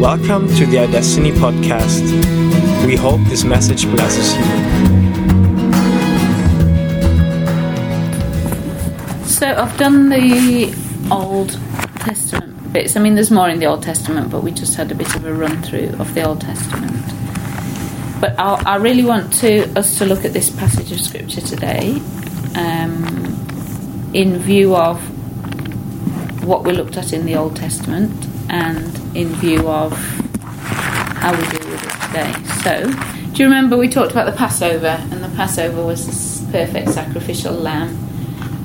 Welcome to the iDestiny podcast. We hope this message blesses you. So I've done the Old Testament bits. I mean, there's more in the Old Testament, but we just had a bit of a run through of the Old Testament. But I, I really want to us to look at this passage of Scripture today, um, in view of what we looked at in the Old Testament and in view of how we deal with it today. So, do you remember we talked about the Passover? And the Passover was this perfect sacrificial lamb.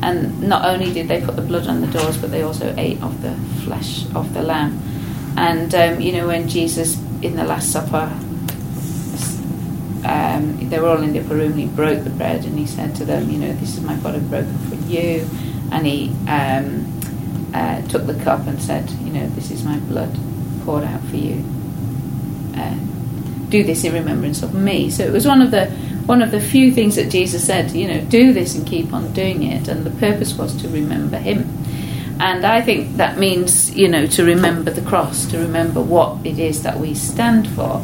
And not only did they put the blood on the doors, but they also ate of the flesh of the lamb. And, um, you know, when Jesus in the Last Supper, um, they were all in the upper room, and he broke the bread and he said to them, you know, this is my body broken for you. And he um, uh, took the cup and said, you know, this is my blood poured out for you. Uh, do this in remembrance of me. So it was one of the one of the few things that Jesus said, you know, do this and keep on doing it. And the purpose was to remember Him. And I think that means, you know, to remember the cross, to remember what it is that we stand for.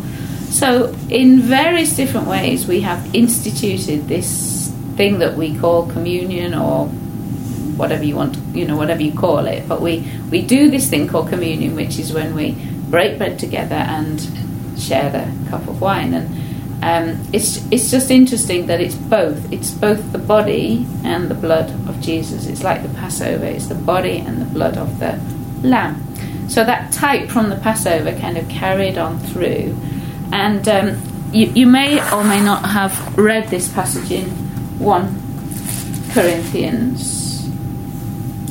So, in various different ways, we have instituted this thing that we call communion or whatever you want, you know, whatever you call it. But we, we do this thing called communion, which is when we break bread together and share the cup of wine. And um, it's it's just interesting that it's both. It's both the body and the blood of Jesus. It's like the Passover. It's the body and the blood of the lamb. So that type from the Passover kind of carried on through. And um, you, you may or may not have read this passage in 1 Corinthians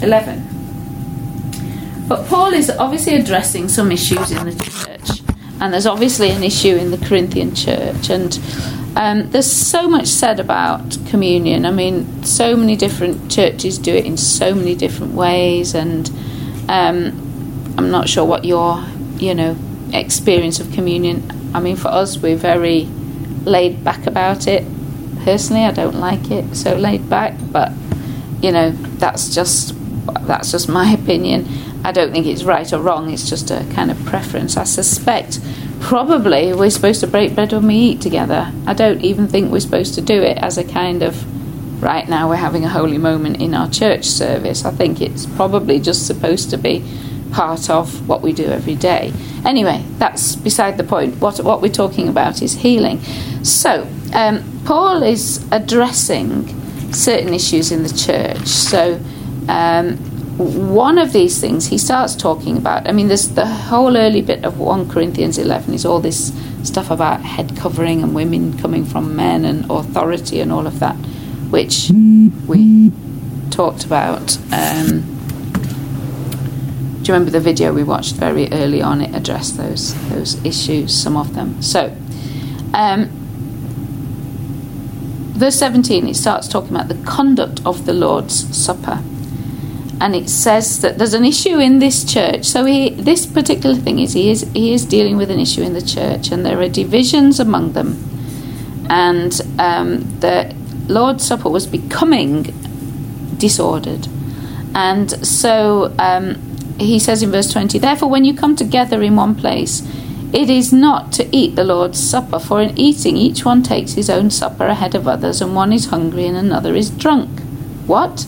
11. But Paul is obviously addressing some issues in the church, and there's obviously an issue in the Corinthian church, and um, there's so much said about communion. I mean, so many different churches do it in so many different ways, and um, I'm not sure what your, you know, experience of communion. I mean, for us, we're very laid back about it. Personally, I don't like it so laid back, but you know, that's just that's just my opinion. I don't think it's right or wrong, it's just a kind of preference. I suspect probably we're supposed to break bread when we eat together. I don't even think we're supposed to do it as a kind of right now we're having a holy moment in our church service. I think it's probably just supposed to be part of what we do every day. Anyway, that's beside the point. What, what we're talking about is healing. So, um, Paul is addressing certain issues in the church. So, um, one of these things he starts talking about. I mean, there's the whole early bit of 1 Corinthians 11 is all this stuff about head covering and women coming from men and authority and all of that, which we talked about. Um, do you remember the video we watched very early on? It addressed those those issues, some of them. So, um, verse 17, it starts talking about the conduct of the Lord's Supper. And it says that there's an issue in this church. So he, this particular thing is he is he is dealing with an issue in the church, and there are divisions among them. And um, the Lord's Supper was becoming disordered, and so um, he says in verse 20, Therefore, when you come together in one place, it is not to eat the Lord's Supper, for in eating each one takes his own supper ahead of others, and one is hungry and another is drunk. What?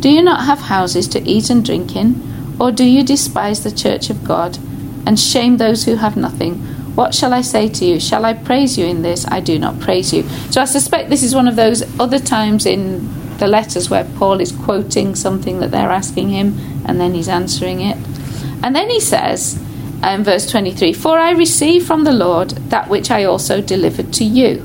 Do you not have houses to eat and drink in? Or do you despise the church of God and shame those who have nothing? What shall I say to you? Shall I praise you in this? I do not praise you. So I suspect this is one of those other times in the letters where Paul is quoting something that they're asking him and then he's answering it. And then he says in verse 23 For I received from the Lord that which I also delivered to you.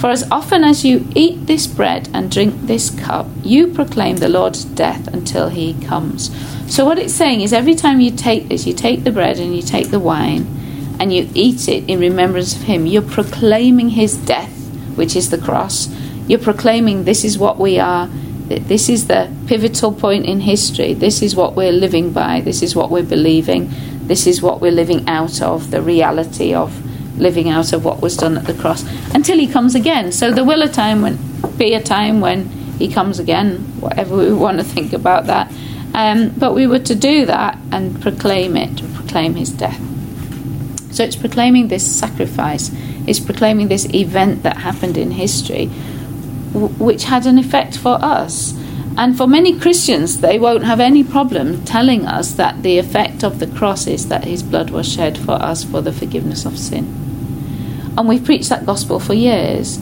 For as often as you eat this bread and drink this cup, you proclaim the Lord's death until he comes. So, what it's saying is every time you take this, you take the bread and you take the wine and you eat it in remembrance of him, you're proclaiming his death which is the cross. You're proclaiming this is what we are. This is the pivotal point in history. This is what we're living by. This is what we're believing. This is what we're living out of, the reality of living out of what was done at the cross until he comes again. So there will a time when be a time when he comes again, whatever we want to think about that. Um, but we were to do that and proclaim it, proclaim his death. So it's proclaiming this sacrifice, it's proclaiming this event that happened in history, w- which had an effect for us. And for many Christians, they won't have any problem telling us that the effect of the cross is that his blood was shed for us for the forgiveness of sin. And we've preached that gospel for years.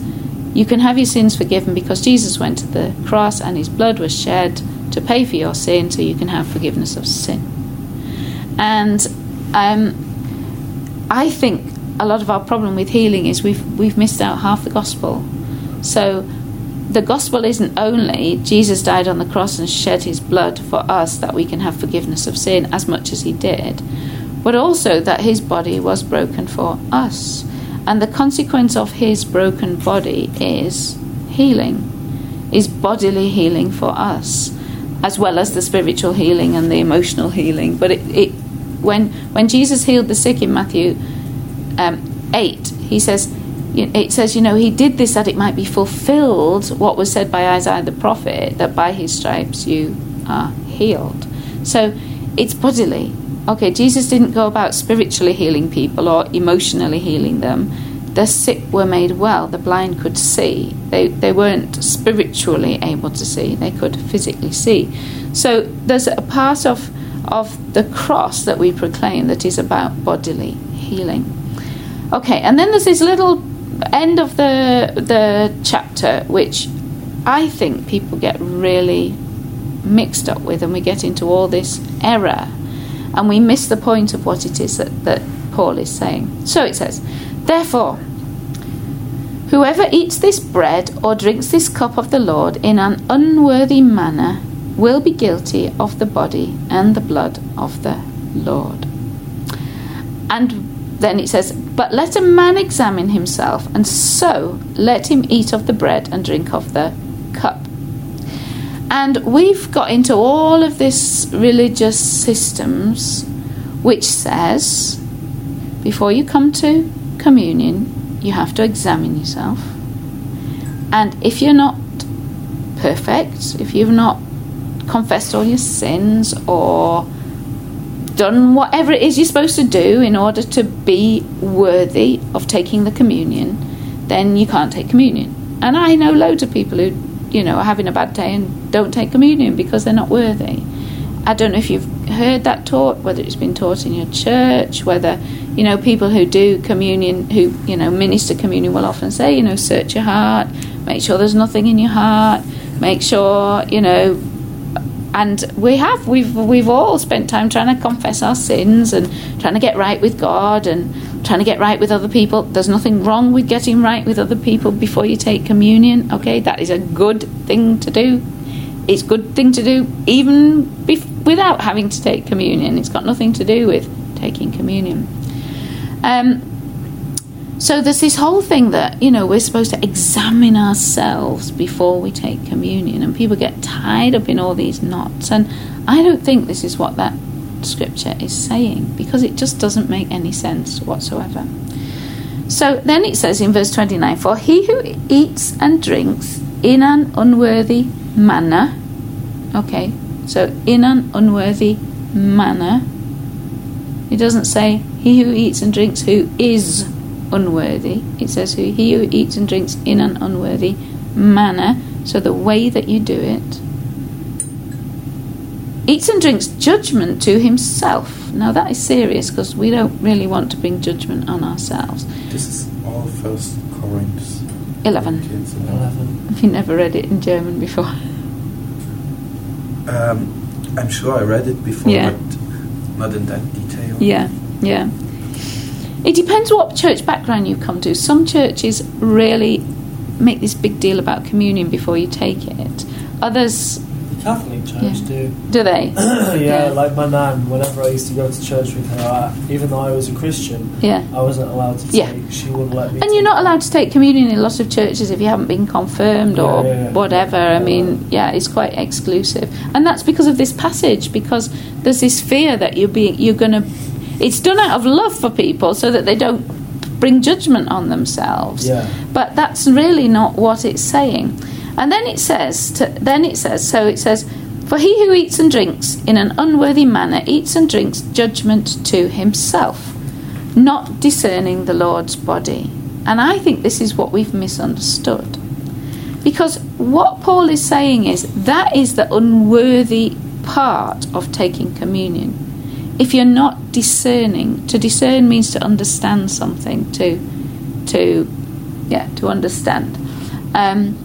You can have your sins forgiven because Jesus went to the cross and his blood was shed to pay for your sin so you can have forgiveness of sin. And um, I think a lot of our problem with healing is we've, we've missed out half the gospel. So the gospel isn't only Jesus died on the cross and shed his blood for us that we can have forgiveness of sin as much as he did, but also that his body was broken for us. And the consequence of his broken body is healing, is bodily healing for us, as well as the spiritual healing and the emotional healing. But it, it when when Jesus healed the sick in Matthew um, eight, he says it says, you know, he did this that it might be fulfilled what was said by Isaiah the prophet, that by his stripes you are healed. So it's bodily. Okay, Jesus didn't go about spiritually healing people or emotionally healing them. The sick were made well, the blind could see. They, they weren't spiritually able to see, they could physically see. So there's a part of, of the cross that we proclaim that is about bodily healing. Okay, and then there's this little end of the the chapter, which I think people get really mixed up with, and we get into all this error and we miss the point of what it is that, that Paul is saying. So it says, Therefore, whoever eats this bread or drinks this cup of the Lord in an unworthy manner will be guilty of the body and the blood of the Lord. And then it says, But let a man examine himself, and so let him eat of the bread and drink of the cup. And we've got into all of this religious systems which says before you come to communion, you have to examine yourself. And if you're not perfect, if you've not confessed all your sins or done whatever it is you're supposed to do in order to be worthy of taking the communion, then you can't take communion. And I know loads of people who you know, are having a bad day and don't take communion because they're not worthy. I don't know if you've heard that taught, whether it's been taught in your church, whether, you know, people who do communion, who, you know, minister communion will often say, you know, search your heart, make sure there's nothing in your heart, make sure, you know, and we have we've we've all spent time trying to confess our sins and trying to get right with God and trying to get right with other people. There's nothing wrong with getting right with other people before you take communion. Okay, that is a good thing to do. It's good thing to do even without having to take communion. It's got nothing to do with taking communion. Um, so there's this whole thing that you know we're supposed to examine ourselves before we take communion, and people get tied up in all these knots. And I don't think this is what that scripture is saying because it just doesn't make any sense whatsoever. So then it says in verse 29 For he who eats and drinks in an unworthy manner, okay, so in an unworthy manner, it doesn't say he who eats and drinks who is unworthy. It says who he who eats and drinks in an unworthy manner. So the way that you do it eats and drinks judgment to himself. Now that is serious because we don't really want to bring judgment on ourselves. This is all First Corinthians 11. 11. Have you never read it in German before? Um, I'm sure I read it before, Yeah. but not in that detail. Yeah, yeah. It depends what church background you come to. Some churches really make this big deal about communion before you take it. Others Catholic Church Yeah. do. Do they? yeah, Yeah. like my nan, whenever I used to go to church with her, I, even though I was a Christian, Yeah. I wasn't allowed to take, Yeah. she wouldn't let me And you're not allowed to take communion in lots of churches if you haven't been confirmed Yeah, or whatever. I mean, yeah, it's quite exclusive, and that's because of this passage. Because there's this fear that you're being, you're going to. It's done out of love for people, so that they don't bring judgment on themselves. Yeah. But that's really not what it's saying. And then it says, to, then it says, so it says, for he who eats and drinks in an unworthy manner eats and drinks judgment to himself, not discerning the Lord's body. And I think this is what we've misunderstood. Because what Paul is saying is that is the unworthy part of taking communion. If you're not discerning, to discern means to understand something, to to yeah, to understand. Um,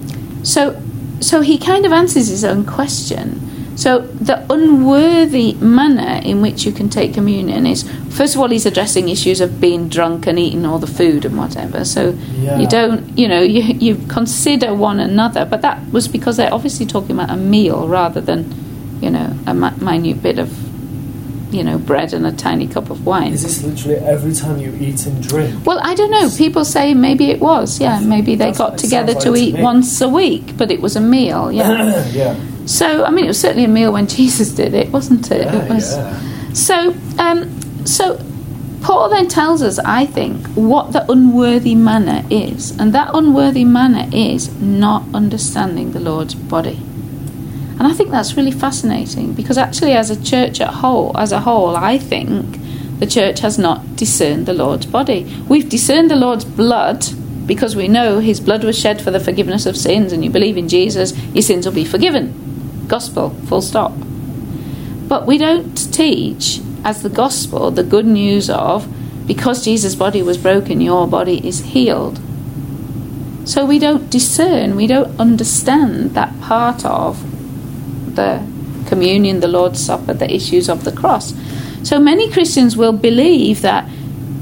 so so he kind of answers his own question. So the unworthy manner in which you can take communion is first of all he's addressing issues of being drunk and eating all the food and whatever. So Yeah. you don't you know you you consider one another, but that was because they're obviously talking about a meal rather than you know a minute bit of you know bread and a tiny cup of wine. Is this literally every time you eat and drink? Well, I don't know. People say maybe it was. Yeah, maybe they That's got together to like eat once a week, but it was a meal. Yeah. yeah. so I mean, it was certainly a meal when Jesus did it, wasn't it? Yeah, it was. yeah. So, um, so Paul then tells us, I think, what the unworthy manner is, and that unworthy manner is not understanding the Lord's body. And I think that's really fascinating because actually, as a church at whole, as a whole, I think the church has not discerned the Lord's body. We've discerned the Lord's blood because we know His blood was shed for the forgiveness of sins, and you believe in Jesus, your sins will be forgiven. Gospel, full stop. But we don't teach as the gospel the good news of because Jesus' body was broken, your body is healed. So we don't discern, we don't understand that part of the communion, the Lord's Supper, the issues of the cross. So many Christians will believe that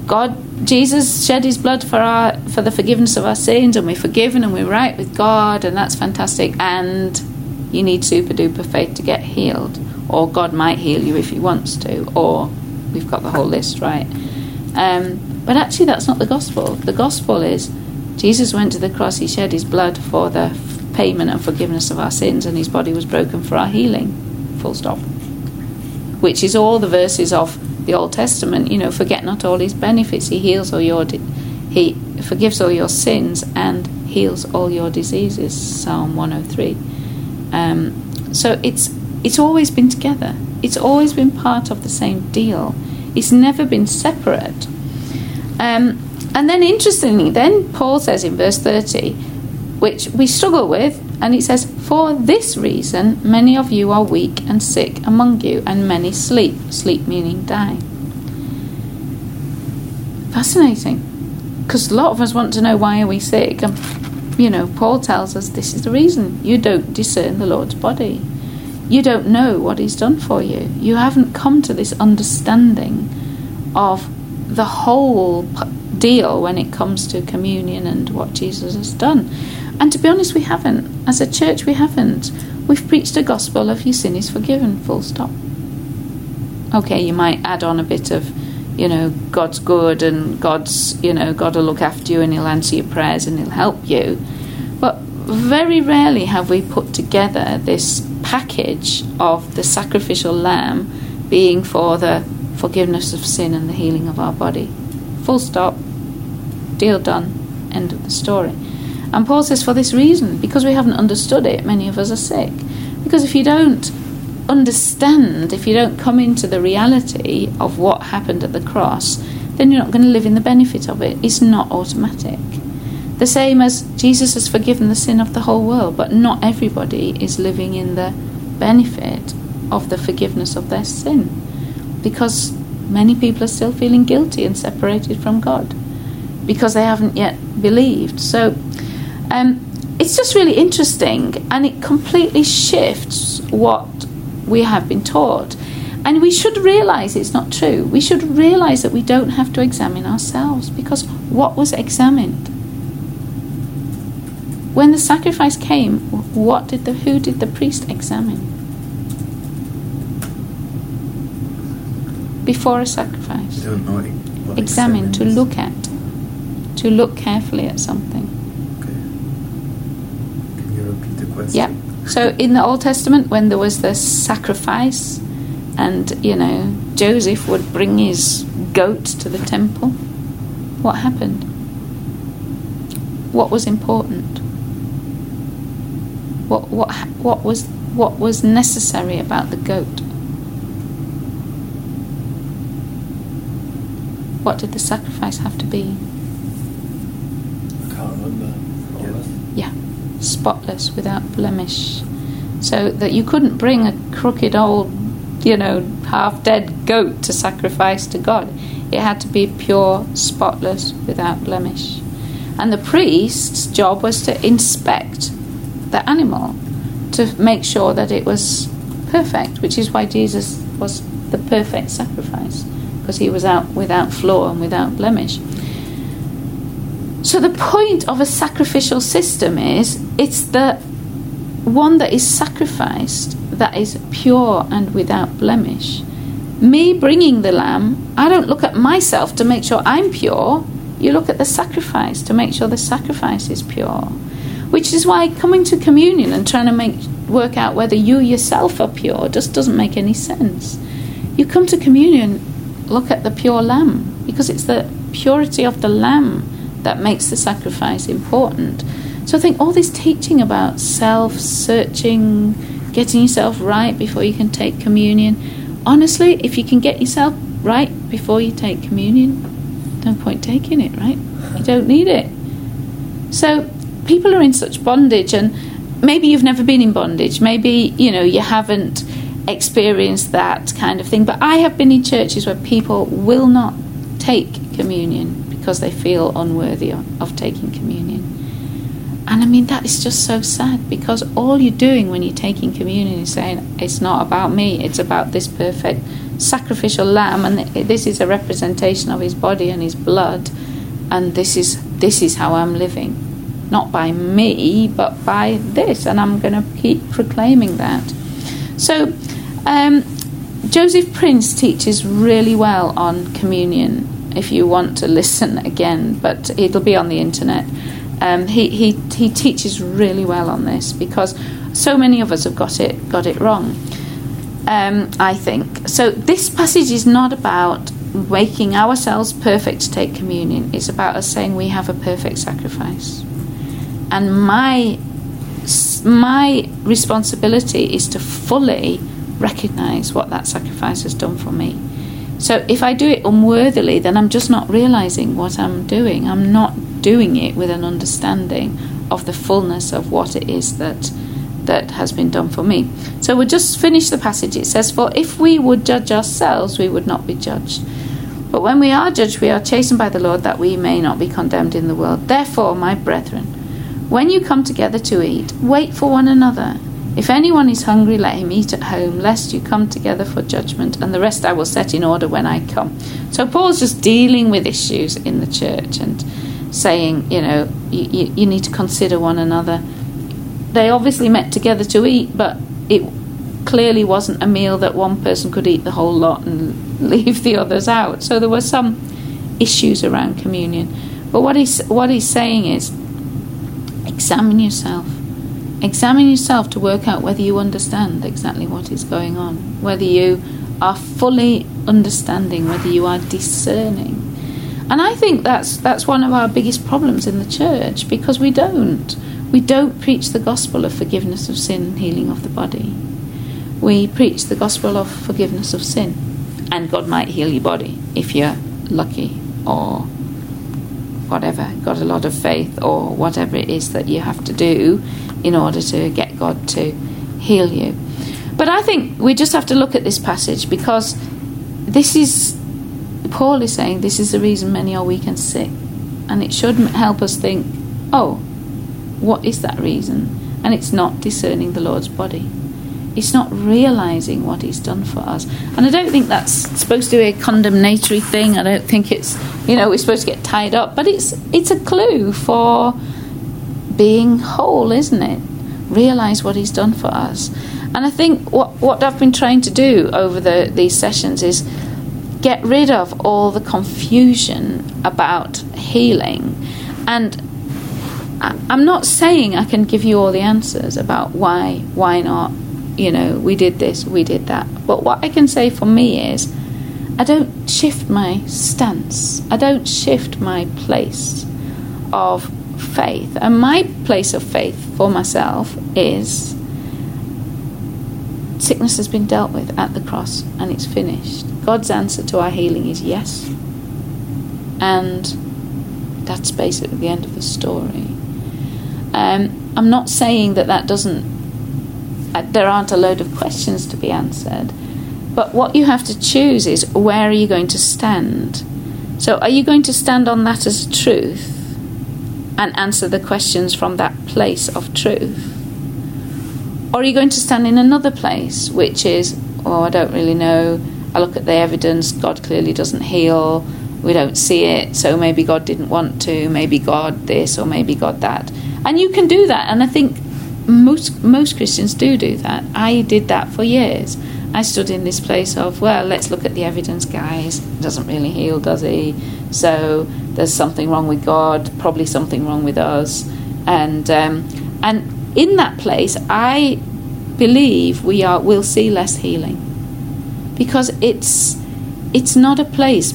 God, Jesus shed His blood for our for the forgiveness of our sins, and we're forgiven and we're right with God, and that's fantastic. And you need super duper faith to get healed, or God might heal you if He wants to, or we've got the whole list right. Um, but actually, that's not the gospel. The gospel is Jesus went to the cross, He shed His blood for the payment and forgiveness of our sins, and His body was broken for our healing. Full stop. Which is all the verses of the Old Testament. You know, forget not all His benefits. He heals all your, di- He forgives all your sins and heals all your diseases. Psalm 103. Um, so it's it's always been together. It's always been part of the same deal. It's never been separate. Um, and then, interestingly, then Paul says in verse 30, which we struggle with, and it says, For this reason, many of you are weak and sick among you, and many sleep. Sleep meaning die. Fascinating. Because a lot of us want to know why are we sick. And, you know, Paul tells us this is the reason. You don't discern the Lord's body. You don't know what He's done for you. You haven't come to this understanding of the whole deal when it comes to communion and what Jesus has done. And to be honest, we haven't. As a church, we haven't. We've preached a gospel of your sin is forgiven, full stop. Okay, you might add on a bit of, you know, God's good and God's, you know, God will look after you and He'll answer your prayers and He'll help you. But very rarely have we put together this package of the sacrificial lamb being for the forgiveness of sin and the healing of our body. Full stop. Deal done. End of the story. And Paul says, for this reason, because we haven't understood it, many of us are sick. Because if you don't understand, if you don't come into the reality of what happened at the cross, then you're not going to live in the benefit of it. It's not automatic. The same as Jesus has forgiven the sin of the whole world, but not everybody is living in the benefit of the forgiveness of their sin. Because many people are still feeling guilty and separated from God because they haven't yet believed. So um, it's just really interesting and it completely shifts what we have been taught. And we should realize it's not true. We should realize that we don't have to examine ourselves because what was examined? When the sacrifice came, what did the who did the priest examine? Before a sacrifice. Examine to look at. To look carefully at something question? Yeah. So in the Old Testament, when there was the sacrifice, and you know Joseph would bring his goat to the temple, what happened? What was important? What what what was what was necessary about the goat? What did the sacrifice have to be? I can't remember. Yeah. Yeah, spotless, without blemish. So that you couldn't bring a crooked old, you know, half dead goat to sacrifice to God. It had to be pure, spotless, without blemish. And the priest's job was to inspect the animal to make sure that it was perfect, which is why Jesus was the perfect sacrifice, because he was out without flaw and without blemish. So the point of a sacrificial system is it's the one that is sacrificed that is pure and without blemish. Me bringing the lamb, I don't look at myself to make sure I'm pure. You look at the sacrifice to make sure the sacrifice is pure. Which is why coming to communion and trying to make work out whether you yourself are pure just doesn't make any sense. You come to communion, look at the pure lamb because it's the purity of the lamb that makes the sacrifice important. So I think all this teaching about self searching, getting yourself right before you can take communion, honestly, if you can get yourself right before you take communion, no point taking it, right? You don't need it. So people are in such bondage, and maybe you've never been in bondage. Maybe you know you haven't experienced that kind of thing. But I have been in churches where people will not take communion because they feel unworthy of, taking communion. And I mean, that is just so sad because all you're doing when you're taking communion is saying, it's not about me, it's about this perfect sacrificial lamb, and this is a representation of his body and his blood, and this is, this is how I'm living. Not by me, but by this, and I'm going to keep proclaiming that. So, um, Joseph Prince teaches really well on communion if you want to listen again, but it'll be on the internet. Um, he, he, he teaches really well on this because so many of us have got it got it wrong. Um, I think so. This passage is not about making ourselves perfect to take communion. It's about us saying we have a perfect sacrifice, and my my responsibility is to fully recognize what that sacrifice has done for me. So if I do it unworthily, then I'm just not realizing what I'm doing. I'm not doing it with an understanding of the fullness of what it is that that has been done for me. So we'll just finish the passage. It says, For if we would judge ourselves, we would not be judged. But when we are judged, we are chastened by the Lord that we may not be condemned in the world. Therefore, my brethren, when you come together to eat, wait for one another. If anyone is hungry, let him eat at home, lest you come together for judgment, and the rest I will set in order when I come. So Paul's just dealing with issues in the church and saying, you know, you, you, need to consider one another. They obviously met together to eat, but it clearly wasn't a meal that one person could eat the whole lot and leave the others out. So there were some issues around communion. But what he's, what he's saying is examine yourself. Examine yourself to work out whether you understand exactly what is going on, whether you are fully understanding, whether you are discerning. And I think that's that's one of our biggest problems in the church because we don't. We don't preach the gospel of forgiveness of sin and healing of the body. We preach the gospel of forgiveness of sin. And God might heal your body if you're lucky or whatever, got a lot of faith or whatever it is that you have to do in order to get God to heal you. But I think we just have to look at this passage because this is, Paul is saying, this is the reason many are weak and sick. And it should help us think, oh, what is that reason? And it's not discerning the Lord's body. It's not realizing what He's done for us. And I don't think that's supposed to be a condemnatory thing. I don't think it's, you know, we're supposed to get tied up. But it's, it's a clue for being whole, isn't it? Realize what He's done for us. And I think what, what I've been trying to do over the, these sessions is get rid of all the confusion about healing. And I'm not saying I can give you all the answers about why, why not, you know, we did this, we did that. But what I can say for me is, I don't shift my stance. I don't shift my place of faith. And my place of faith for myself is sickness has been dealt with at the cross and it's finished. God's answer to our healing is yes. And that's basically the end of the story. Um, I'm not saying that that doesn't, Uh, there aren't a load of questions to be answered, but what you have to choose is where are you going to stand? So, are you going to stand on that as truth and answer the questions from that place of truth? Or are you going to stand in another place, which is, oh, I don't really know. I look at the evidence, God clearly doesn't heal. We don't see it, so maybe God didn't want to, maybe God this, or maybe God that. And you can do that, and I think most most Christians do do that. I did that for years. I stood in this place of, well, let's look at the evidence, guys. Doesn't really heal, does he? So there's something wrong with God, probably something wrong with us, and um, and in that place, I believe we are will see less healing because it's it's not a place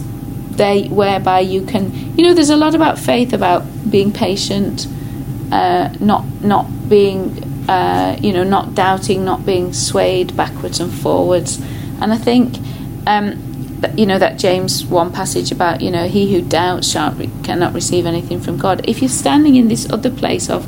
they whereby you can you know there's a lot about faith about being patient uh, not not being uh, you know not doubting not being swayed backwards and forwards and I think um, that, you know that James one passage about you know he who doubts re- cannot receive anything from God if you're standing in this other place of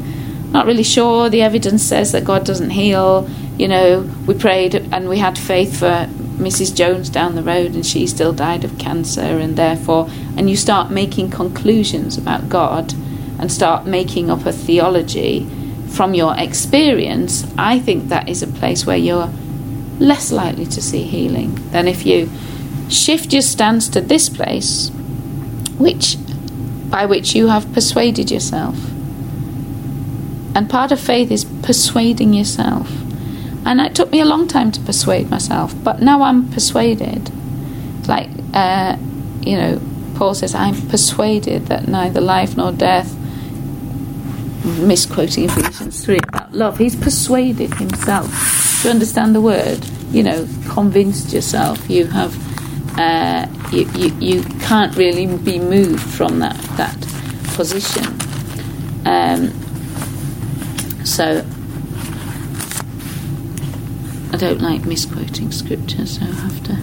not really sure the evidence says that God doesn't heal you know we prayed and we had faith for Mrs. Jones down the road and she still died of cancer and therefore and you start making conclusions about God and start making up a theology from your experience I think that is a place where you're less likely to see healing than if you shift your stance to this place which by which you have persuaded yourself and part of faith is persuading yourself and it took me a long time to persuade myself, but now I'm persuaded. Like, uh, you know, Paul says, I'm persuaded that neither life nor death, misquoting Ephesians 3 about love, he's persuaded himself. You understand the word? You know, convinced yourself. You have, uh, you, you, you can't really be moved from that, that position. Um, so I don't like misquoting scripture, so I have to I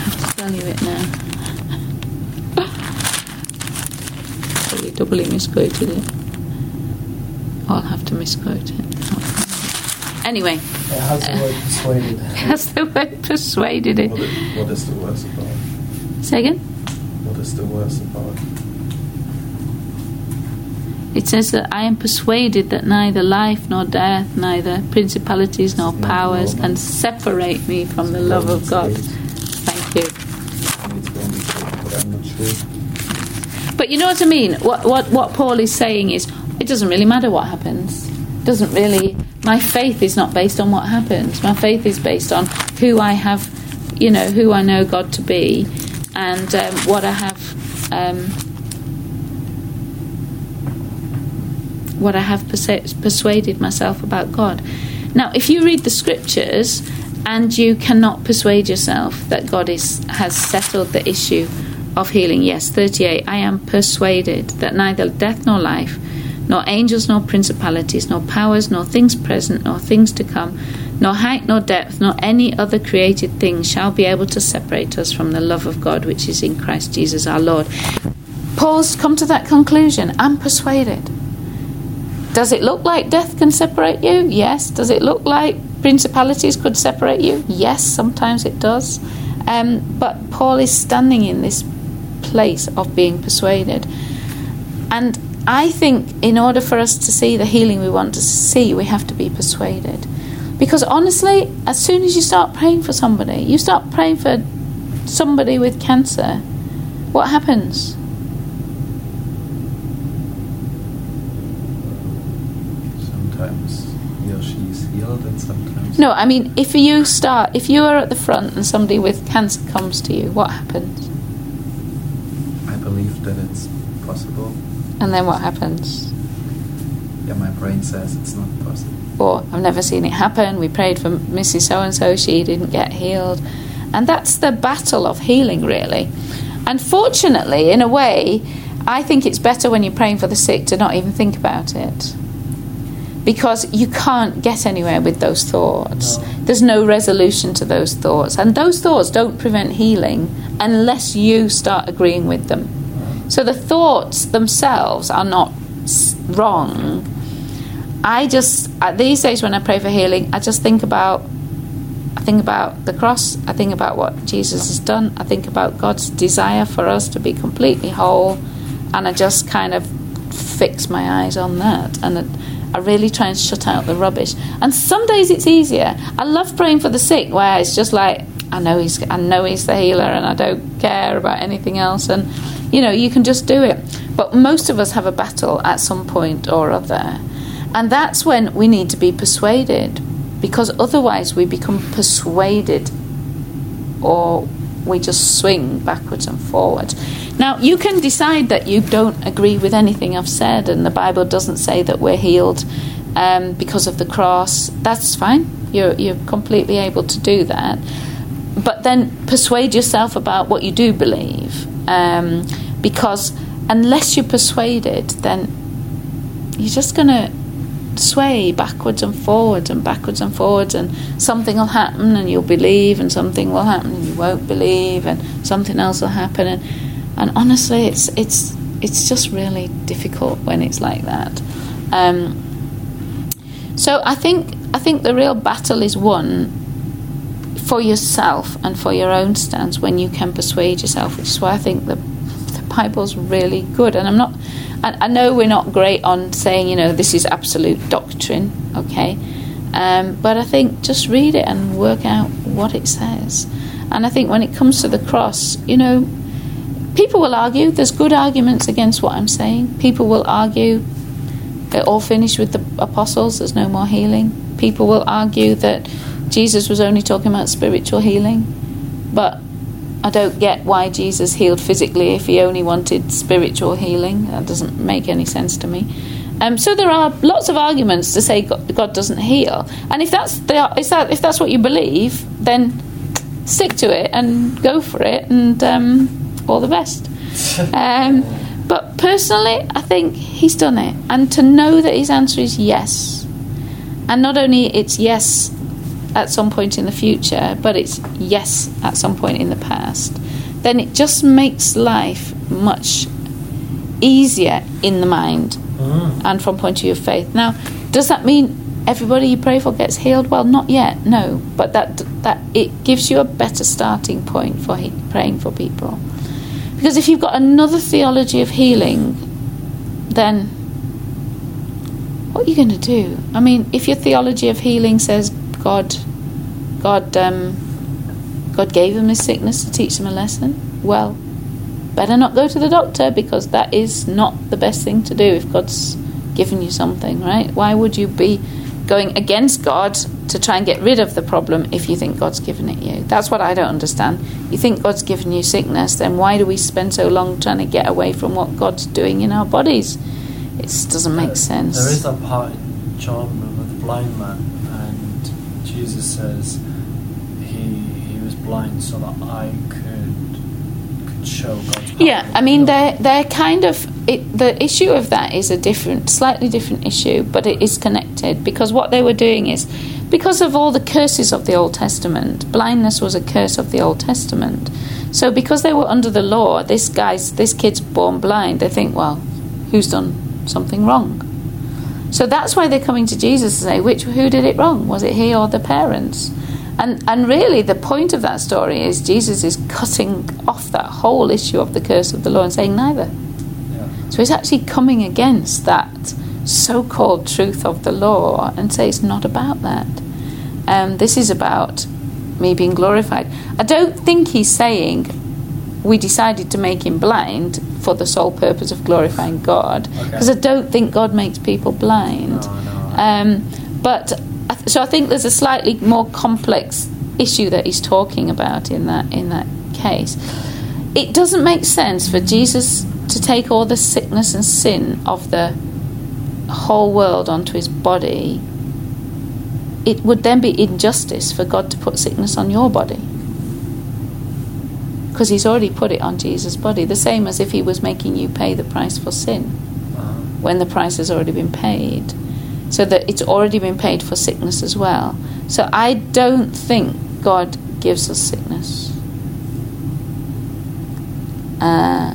have to tell you it now. Probably doubly misquoted it. I'll have to misquote it. Anyway, It has the word persuaded. that's the word persuaded it. What is, what is the worst about? Say again? What is the worst about? It says that I am persuaded that neither life nor death, neither principalities nor It's powers can separate me from the love of God. Thank you. It's going to be true, but I'm not sure. But you know what I mean? What, what, what Paul is saying is, it doesn't really matter what happens. It doesn't really. My faith is not based on what happens. My faith is based on who I have, you know, who I know God to be, and um, what I have, um, what I have persu- persuaded myself about God. Now, if you read the scriptures and you cannot persuade yourself that God is has settled the issue of healing, yes, 38, I am persuaded that neither death nor life, nor angels nor principalities, nor powers, nor things present, nor things to come, nor height nor depth, nor any other created thing shall be able to separate us from the love of God which is in Christ Jesus our Lord. Paul's come to that conclusion. I'm persuaded. Does it look like death can separate you? Yes. Does it look like principalities could separate you? Yes, sometimes it does. Um, but Paul is standing in this place of being persuaded. And I think in order for us to see the healing we want to see, we have to be persuaded. Because honestly, as soon as you start praying for somebody, you start praying for somebody with cancer, what happens? Sometimes the or she's healed, and sometimes No, I mean, if you start, if you are at the front and somebody with cancer comes to you, what happens? I believe that it's possible. And then what happens? Yeah, my brain says it's not possible. Or I've never seen it happen. We prayed for Mrs. So and so, she didn't get healed. And that's the battle of healing, really. And fortunately, in a way, I think it's better when you're praying for the sick to not even think about it. Because you can't get anywhere with those thoughts. No. There's no resolution to those thoughts. And those thoughts don't prevent healing unless you start agreeing with them. So the thoughts themselves are not wrong. I just, uh, these days when I pray for healing, I just think about I think about the cross. I think about what Jesus has done. I think about God's desire for us to be completely whole, and I just kind of fix my eyes on that. And I really try and shut out the rubbish. And some days it's easier. I love praying for the sick, where it's just like I know he's I know he's the healer, and I don't care about anything else. And you know you can just do it. But most of us have a battle at some point or other, and that's when we need to be persuaded because otherwise we become persuaded or we just swing backwards and forwards. Now, you can decide that you don't agree with anything I've said, and the Bible doesn't say that we're healed um, because of the cross. That's fine. You're, you're completely able to do that. But then persuade yourself about what you do believe. Um, because unless you're persuaded, then you're just going to sway backwards and forwards and backwards and forwards and something will happen and you'll believe and something will happen and you won't believe and something else will happen. And and honestly it's it's it's just really difficult when it's like that. Um, so I think I think the real battle is won for yourself and for your own stance when you can persuade yourself which is why I think the the Bible's really good and I'm not I, I know we're not great on saying, you know, this is absolute doctrine, okay? Um, but I think just read it and work out what it says. And I think when it comes to the cross, you know, people will argue. There's good arguments against what I'm saying. People will argue it all finished with the apostles, there's no more healing. People will argue that Jesus was only talking about spiritual healing. But I don't get why Jesus healed physically if he only wanted spiritual healing. That doesn't make any sense to me. Um, so there are lots of arguments to say God, God doesn't heal, and if that's the, is that if that's what you believe, then stick to it and go for it, and um, all the best. Um, but personally, I think he's done it, and to know that his answer is yes, and not only it's yes at some point in the future, but it's yes at some point in the past, then it just makes life much easier in the mind Mm. and from point of view of faith. Now, does that mean everybody you pray for gets healed? Well, not yet, no. But that that it gives you a better starting point for he- praying for people. Because if you've got another theology of healing, then what are you going to do? I mean, if your theology of healing says God, God, um, God gave him his sickness to teach him a lesson, well, better not go to the doctor because that is not the best thing to do if God's given you something, right? Why would you be going against God to try and get rid of the problem if you think God's given it you? That's what I don't understand. You think God's given you sickness, then why do we spend so long trying to get away from what God's doing in our bodies? It doesn't make sense. There is that part in John with the blind man, Jesus says he he was blind so that I could could show God's. Yeah, I mean they're they're kind of it, the issue of that is a different, slightly different issue, but it is connected because what they were doing is because of all the curses of the Old Testament, blindness was a curse of the Old Testament. So because they were under the law, this guy's this kid's born blind. They think, well, who's done something wrong? So that's why they're coming to Jesus to say, which who did it wrong? Was it he or the parents? And and really the point of that story is Jesus is cutting off that whole issue of the curse of the law and saying neither. Yeah. So he's actually coming against that so-called truth of the law and say it's not about that. Um, this is about me being glorified. I don't think he's saying we decided to make him blind for the sole purpose of glorifying God, Okay. because I don't think God makes people blind. No, no. Um, but I th- so I think there's a slightly more complex issue that he's talking about in that in that case. It doesn't make sense for Jesus to take all the sickness and sin of the whole world onto his body. It would then be injustice for God to put sickness on your body. Because he's already put it on Jesus' body, the same as if he was making you pay the price for sin when the price has already been paid. So that it's already been paid for sickness as well. So I don't think God gives us sickness. Uh,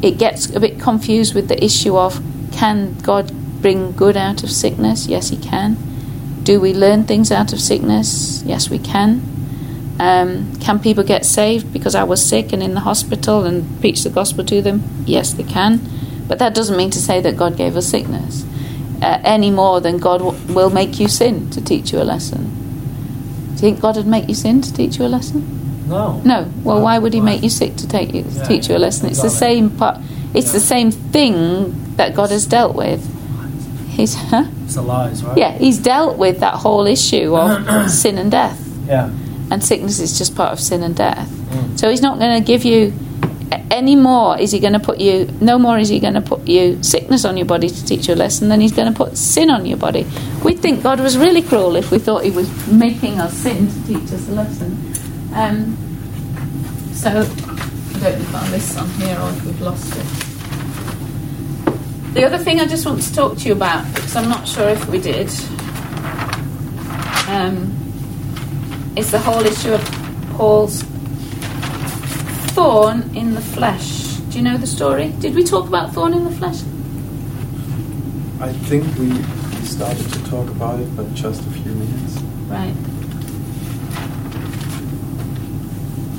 it gets a bit confused with the issue of can God bring good out of sickness? Yes, He can. Do we learn things out of sickness? Yes, we can. Um, can people get saved because I was sick and in the hospital and preach the gospel to them? Yes, they can. But that doesn't mean to say that God gave us sickness uh, any more than God w- will make you sin to teach you a lesson. Do you think God would make you sin to teach you a lesson? no. No. Well, why would He Why? make you sick to take you, Yeah, teach you a lesson? It's the same part. It's the same thing that God has dealt with. He's, huh? It's the lies, right? Yeah, He's dealt with that whole issue of sin and death Yeah. And sickness is just part of sin and death. Mm. So he's not going to give you any more. Is he going to put you? No more is he going to put you sickness on your body to teach you a lesson than he's going to put sin on your body. We'd think God was really cruel if we thought he was making us sin to teach us a lesson. Um, so I don't know if our list's on here or if we've lost it. The other thing I just want to talk to you about, because I'm not sure if we did, um, is the whole issue of Paul's thorn in the flesh. Do you know the story? Did we talk about thorn in the flesh? I think we started to talk about it, but just a few minutes. Right.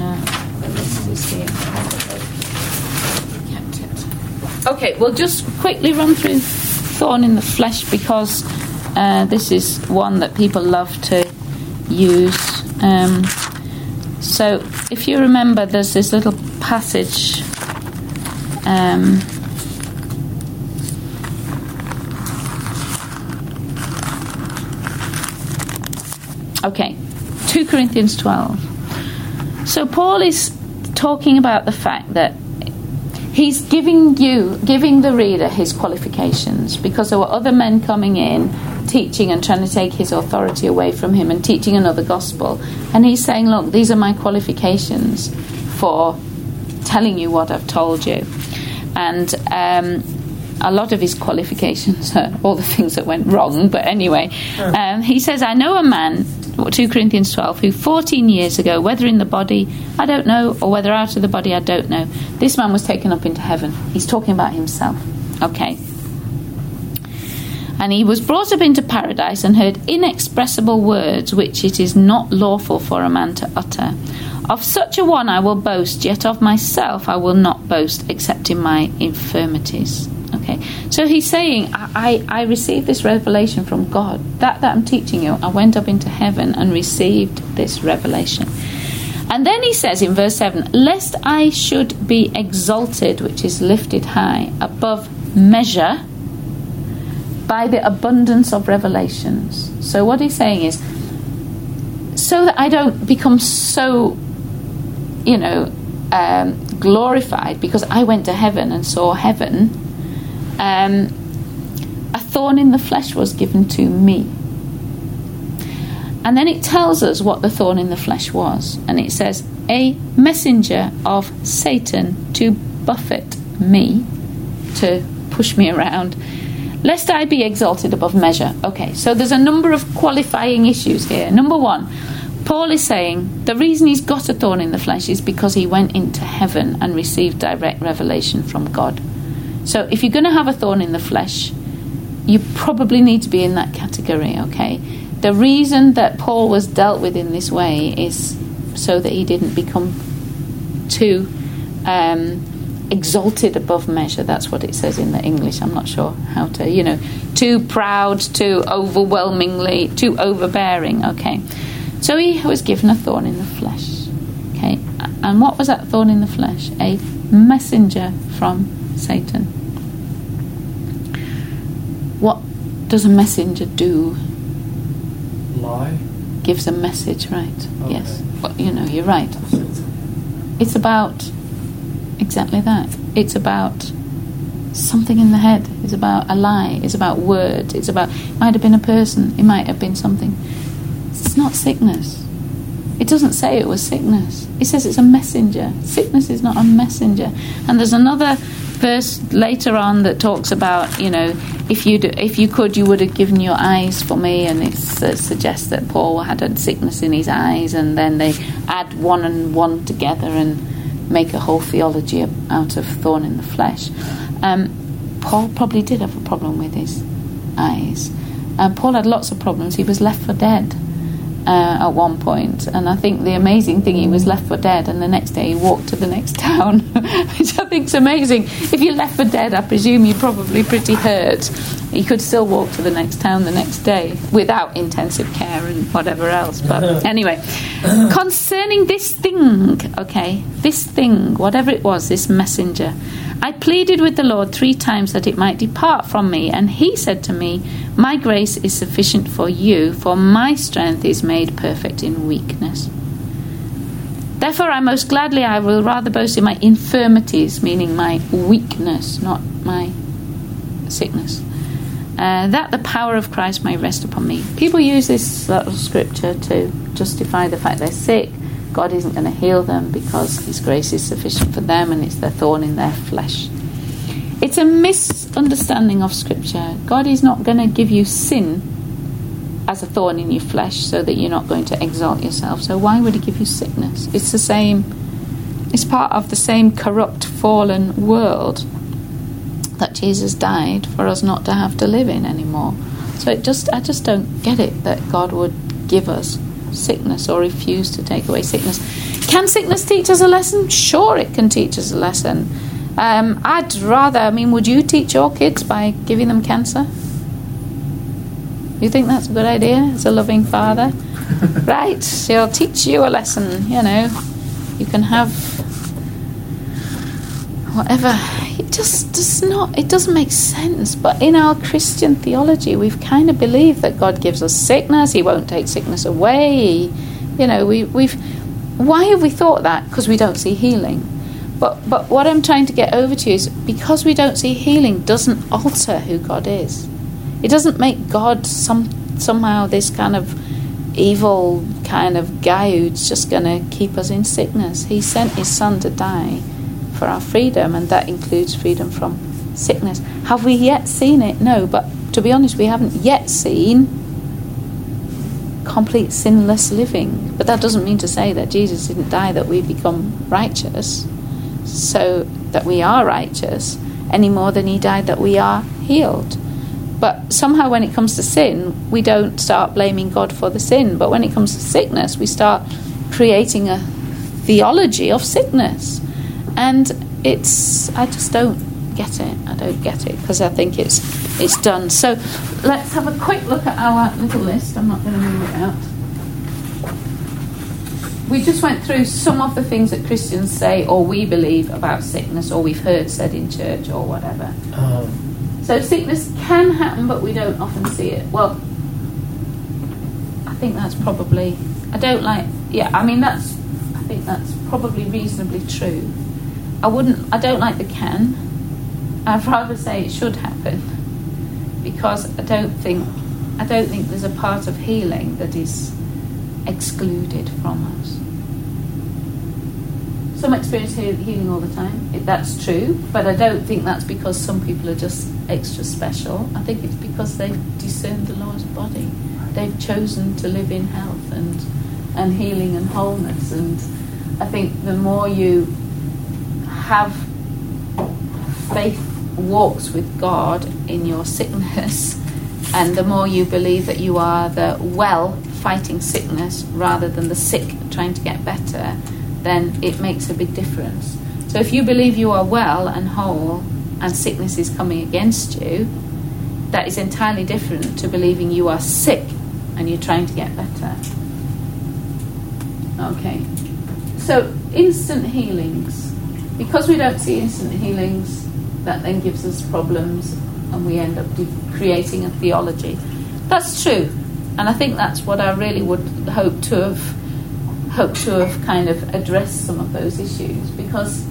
Uh, the list is here. Kept it. Okay, we'll just quickly run through thorn in the flesh because uh, this is one that people love to use. Um, so, if you remember, there's this little passage. Um, Okay, 2 Corinthians 12. So Paul is talking about the fact that he's giving you, giving the reader his qualifications because there were other men coming in teaching and trying to take his authority away from him and teaching another gospel. And he's saying, Look, these are my qualifications for telling you what I've told you. And um, a lot of his qualifications are all the things that went wrong, but anyway, um, he says, I know a man, 2 Corinthians 12, who 14 years ago, whether in the body, I don't know, or whether out of the body, I don't know, this man was taken up into heaven. He's talking about himself. Okay. And he was brought up into paradise and heard inexpressible words which it is not lawful for a man to utter. Of such a one I will boast, yet of myself I will not boast except in my infirmities. Okay, so he's saying, I, I, I received this revelation from God. That that I'm teaching you, I went up into heaven and received this revelation. And then he says in verse 7 Lest I should be exalted, which is lifted high, above measure, by the abundance of revelations. So what he's saying is, so that I don't become so, you know, um, glorified because I went to heaven and saw heaven, um, a thorn in the flesh was given to me. And then it tells us what the thorn in the flesh was. And it says, a messenger of Satan to buffet me, to push me around, lest I be exalted above measure. Okay, so there's a number of qualifying issues here. Number one, Paul is saying the reason he's got a thorn in the flesh is because he went into heaven and received direct revelation from God. So if you're going to have a thorn in the flesh, you probably need to be in that category, okay? The reason that Paul was dealt with in this way is so that he didn't become too um, exalted above measure. That's what it says in the English. I'm not sure how to, you know, too proud, too overwhelmingly, too overbearing, okay? So he was given a thorn in the flesh, okay? And what was that thorn in the flesh? A messenger from Satan. What does a messenger do? lie? gives a message, right? Okay. Yes. Well, you know, you're right. It's about exactly that. It's about something in the head. It's about a lie. It's about words. It's about. It might have been a person. It might have been something. It's not sickness. It doesn't say it was sickness. It says it's a messenger. Sickness is not a messenger. And there's another verse later on that talks about, you know, if you if you could, you would have given your eyes for me, and it uh, suggests that Paul had a sickness in his eyes, and then they add one and one together and make a whole theology out of thorn in the flesh. Um, Paul probably did have a problem with his eyes. Uh, Paul had lots of problems. He was left for dead uh, at one point, and I think the amazing thing he was left for dead, and the next day he walked to the next town, which I think's amazing. If you're left for dead, I presume you're probably pretty hurt. He could still walk to the next town the next day without intensive care and whatever else. But anyway, concerning this thing, okay, this thing, whatever it was, this messenger. I pleaded with the Lord three times that it might depart from me, and he said to me, My grace is sufficient for you, for my strength is made perfect in weakness. Therefore, I most gladly I will rather boast in my infirmities, meaning my weakness, not my sickness. Uh, that the power of Christ may rest upon me. People use this little scripture to justify the fact they're sick. God isn't going to heal them because His grace is sufficient for them and it's their thorn in their flesh. It's a misunderstanding of Scripture. God is not going to give you sin as a thorn in your flesh so that you're not going to exalt yourself. So why would He give you sickness? It's the same, it's part of the same corrupt, fallen world that Jesus died for us not to have to live in anymore. So it just, I just don't get it that God would give us sickness or refuse to take away sickness. Can sickness teach us a lesson? Sure, it can teach us a lesson. Um, I'd rather, I mean, would you teach your kids by giving them cancer? You think that's a good idea as a loving father? right, she'll teach you a lesson, you know. You can have whatever. It just does not, it doesn't make sense. But in our Christian theology, we've kind of believed that God gives us sickness, He won't take sickness away. You know, we, we've, why have we thought that? Because we don't see healing. But, but what I'm trying to get over to you is because we don't see healing doesn't alter who God is. It doesn't make God some somehow this kind of evil kind of guy who's just going to keep us in sickness. He sent his son to die for our freedom, and that includes freedom from sickness. Have we yet seen it? No, but to be honest, we haven't yet seen complete sinless living. But that doesn't mean to say that Jesus didn't die that we become righteous, so that we are righteous, any more than he died that we are healed. But somehow, when it comes to sin, we don't start blaming God for the sin. But when it comes to sickness, we start creating a theology of sickness. And it's, I just don't get it. I don't get it because I think it's, it's done. So let's have a quick look at our little list. I'm not going to move it out. We just went through some of the things that Christians say or we believe about sickness or we've heard said in church or whatever. Um, So sickness can happen, but we don't often see it. Well, I think that's probably. I don't like. Yeah, I mean that's. I think that's probably reasonably true. I wouldn't. I don't like the can. I'd rather say it should happen because I don't think. I don't think there's a part of healing that is excluded from us. Some experience healing all the time. That's true, but I don't think that's because some people are just extra special. I think it's because they've discerned the Lord's body. They've chosen to live in health and and healing and wholeness. And I think the more you have faith walks with God in your sickness, and the more you believe that you are the well fighting sickness rather than the sick trying to get better, then it makes a big difference. So if you believe you are well and whole and sickness is coming against you, that is entirely different to believing you are sick and you're trying to get better. Okay. So instant healings. Because we don't see instant healings, that then gives us problems and we end up creating a theology. That's true. And I think that's what I really would hope to have hope to have kind of addressed some of those issues because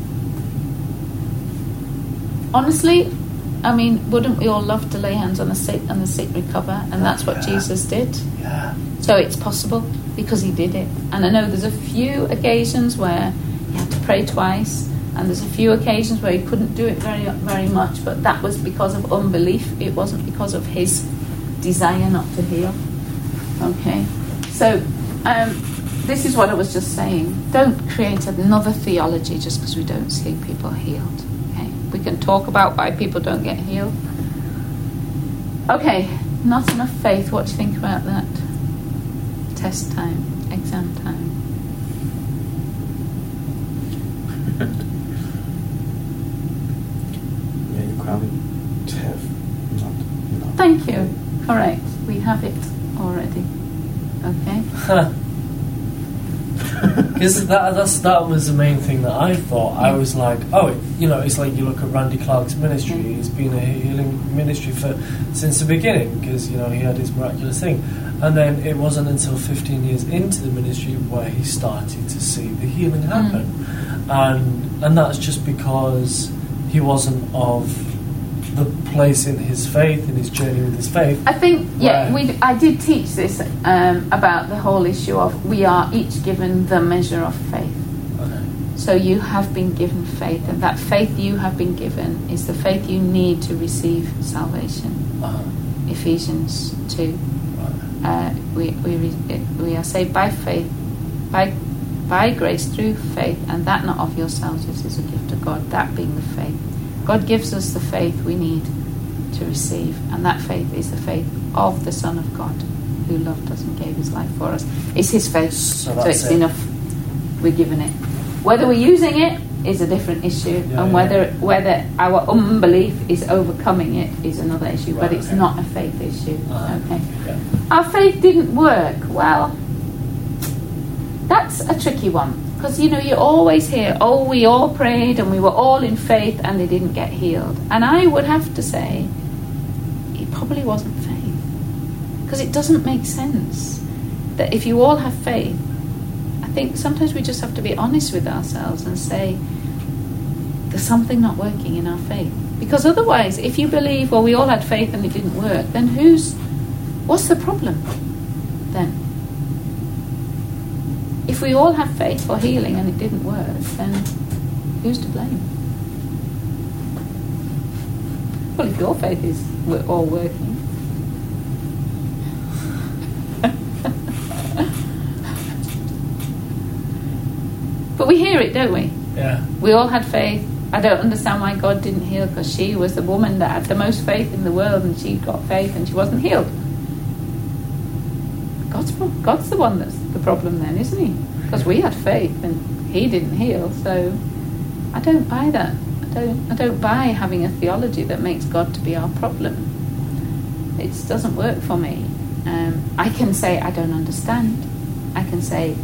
honestly, I mean, wouldn't we all love to lay hands on the sick and the sick recover? And that's what Yeah. Jesus did. Yeah. So it's possible because he did it. And I know there's a few occasions where he had to pray twice, and there's a few occasions where he couldn't do it very very much, but that was because of unbelief. It wasn't because of his desire not to heal. Okay, so um, this is what I was just saying. Don't create another theology just because we don't see people healed. Okay, we can talk about why people don't get healed. Okay, not enough faith. What do you think about that? Test time, exam time. Yeah, you can't have not. Thank you. Correct. We have it already. Okay. Because that, that's, that was the main thing that I thought. I was like, oh, it, you know, it's like you look at Randy Clark's ministry. Mm. He's been a healing ministry for since the beginning because you know he had his miraculous thing, and then it wasn't until 15 years into the ministry where he started to see the healing Mm. happen, and and that's just because he wasn't of the place in his faith in his journey with his faith. I think, yeah, we, I did teach this um, about the whole issue of we are each given the measure of faith. Okay. So you have been given faith, and that faith you have been given is the faith you need to receive salvation. Uh-huh. Ephesians 2. Right. Uh, we, we, re- we are saved by faith, by, by grace through faith, and that not of yourselves this is a gift of God, that being the faith. God gives us the faith we need to receive, and that faith is the faith of the Son of God who loved us and gave his life for us. It's his faith, So so, it's it. enough. We're given it. Whether we're using it is a different issue, Yeah, and yeah. whether whether our unbelief is overcoming it is another issue. but it's okay. not a faith issue. Uh-huh. Okay. Yeah. Our faith didn't work. Well, that's a tricky one because you know you always hear, "Oh, we all prayed and we were all in faith and they didn't get healed." And I would have to say, it probably wasn't faith because it doesn't make sense that if you all have faith, I think sometimes we just have to be honest with ourselves and say there's something not working in our faith. Because otherwise, if you believe, well, we all had faith and it didn't work, then who's What's the problem then? If we all have faith for healing and it didn't work, then who's to blame? Well, if your faith is we're all working. but we hear it, don't we? Yeah. We all had faith. I don't understand why God didn't heal because she was the woman that had the most faith in the world and she got faith and she wasn't healed. God's, God's the one that's the problem then, isn't he? Because we had faith and he didn't heal. So I don't buy that. I don't, I don't buy having a theology that makes God to be our problem. It doesn't work for me. Um, I can say I don't understand. I can say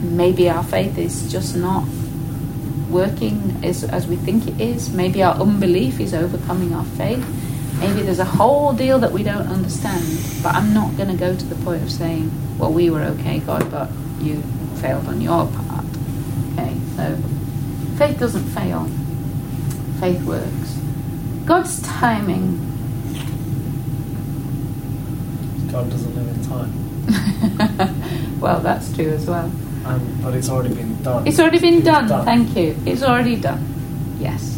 maybe our faith is just not working as, as we think it is. Maybe our unbelief is overcoming our faith. Maybe there's a whole deal that we don't understand. But I'm not going to go to the point of saying, well, we were okay, God, but you failed on your part. Okay, so faith doesn't fail, faith works. God's timing. God doesn't live in time. well, that's true as well. Um, but it's already been done. It's already been It's done. Thank you. It's already done. Yes.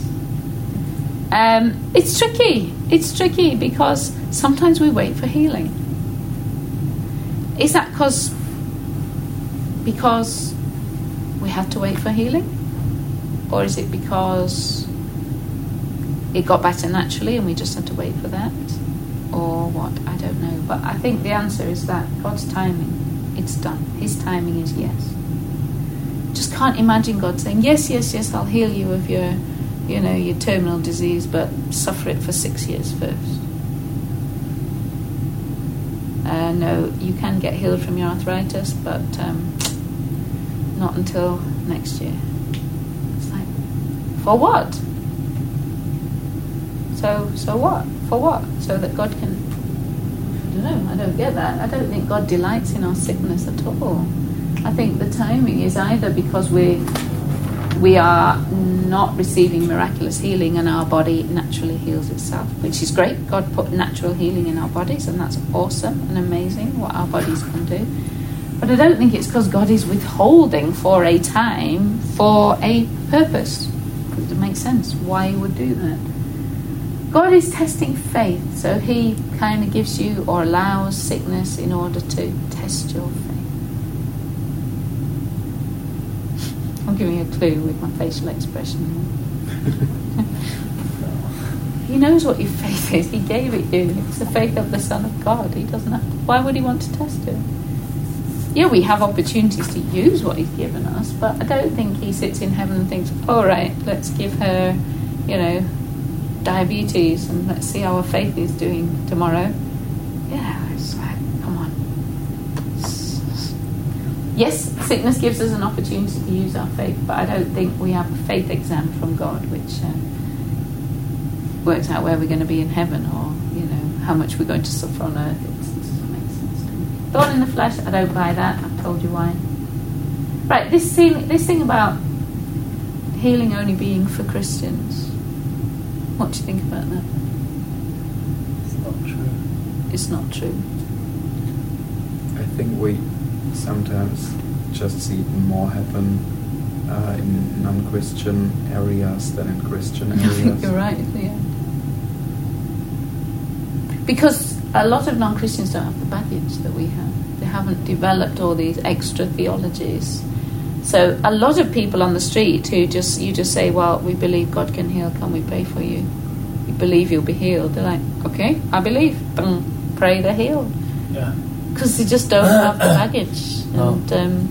Um, it's tricky. It's tricky because sometimes we wait for healing. Is that cause because we had to wait for healing, or is it because it got better naturally and we just had to wait for that, or what? I don't know. But I think the answer is that God's timing. It's done. His timing is yes just can't imagine God saying, "Yes, yes, yes, I'll heal you of your, you know, your terminal disease, but suffer it for six years first. Uh, no, you can get healed from your arthritis, but um, not until next year. It's like, for what? So, so what? For what? So that God can I don't know. I don't get that. I don't think God delights in our sickness at all. I think the timing is either because we we are not receiving miraculous healing and our body naturally heals itself, which is great. God put natural healing in our bodies, and that's awesome and amazing what our bodies can do. But I don't think it's because God is withholding for a time for a purpose. It makes sense why He would do that. God is testing faith, so He kind of gives you or allows sickness in order to test your faith. I'm giving you a clue with my facial expression. he knows what your faith is. He gave it you. It's the faith of the Son of God. He doesn't have to. Why would he want to test it? Yeah, we have opportunities to use what he's given us, but I don't think he sits in heaven and thinks, all right, let's give her, you know, diabetes and let's see how her faith is doing tomorrow. Yeah, it's like, come on. Yes, sickness gives us an opportunity to use our faith, but I don't think we have a faith exam from God which uh, works out where we're going to be in heaven or, you know, how much we're going to suffer on earth. It's, it doesn't make sense to me. Thorn in the flesh, I don't buy that. I've told you why. Right, this thing, this thing about healing only being for Christians. What do you think about that? It's not true. It's not true. I think we sometimes just see it more happen uh, in non-Christian areas than in Christian I think areas. you're right, yeah. Because a lot of non Christians don't have the baggage that we have. They haven't developed all these extra theologies. So a lot of people on the street who just you just say, Well, we believe God can heal, can we pray for you? We believe you'll be healed. They're like, Okay, I believe. Boom, pray they're healed. Yeah. Because they just don't have the baggage. No. Um,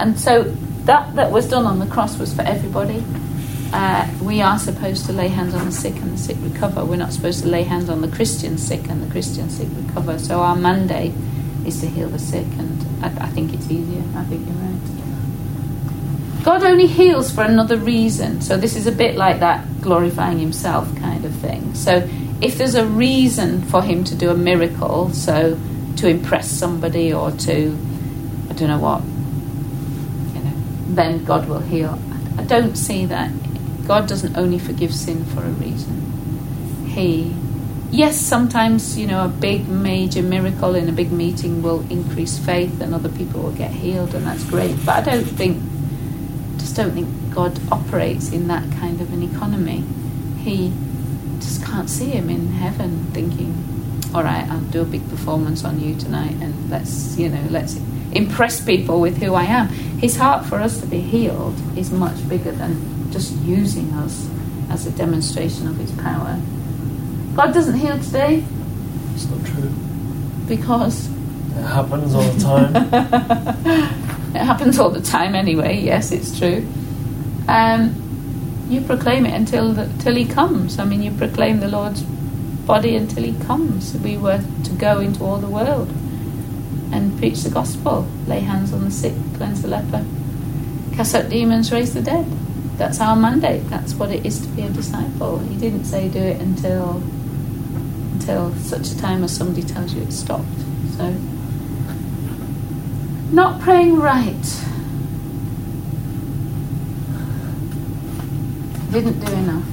and so that that was done on the cross was for everybody. Uh, we are supposed to lay hands on the sick and the sick recover. We're not supposed to lay hands on the Christian sick and the Christian sick recover. So our mandate is to heal the sick, and I, I think it's easier. I think you're right. God only heals for another reason. So this is a bit like that glorifying Himself kind of thing. So if there's a reason for Him to do a miracle, so to impress somebody or to, I don't know what, then God will heal. I don't see that. God doesn't only forgive sin for a reason. He, yes, sometimes, you know, a big major miracle in a big meeting will increase faith and other people will get healed, and that's great. But I don't think, just don't think God operates in that kind of an economy. He just can't see him in heaven thinking, all right, I'll do a big performance on you tonight and let's, you know, let's impress people with who I am. His heart for us to be healed is much bigger than just using us as a demonstration of his power. God doesn't heal today It's not true. because It happens all the time. it happens all the time anyway. Yes, it's true. Um, you proclaim it until the, till he comes. I mean, you proclaim the Lord's body until he comes. We were to go into all the world and preach the gospel, lay hands on the sick, cleanse the leper, cast out demons, raise the dead. That's our mandate. That's what it is to be a disciple. He didn't say do it until until such a time as somebody tells you it's stopped. So, not praying right. Didn't do enough.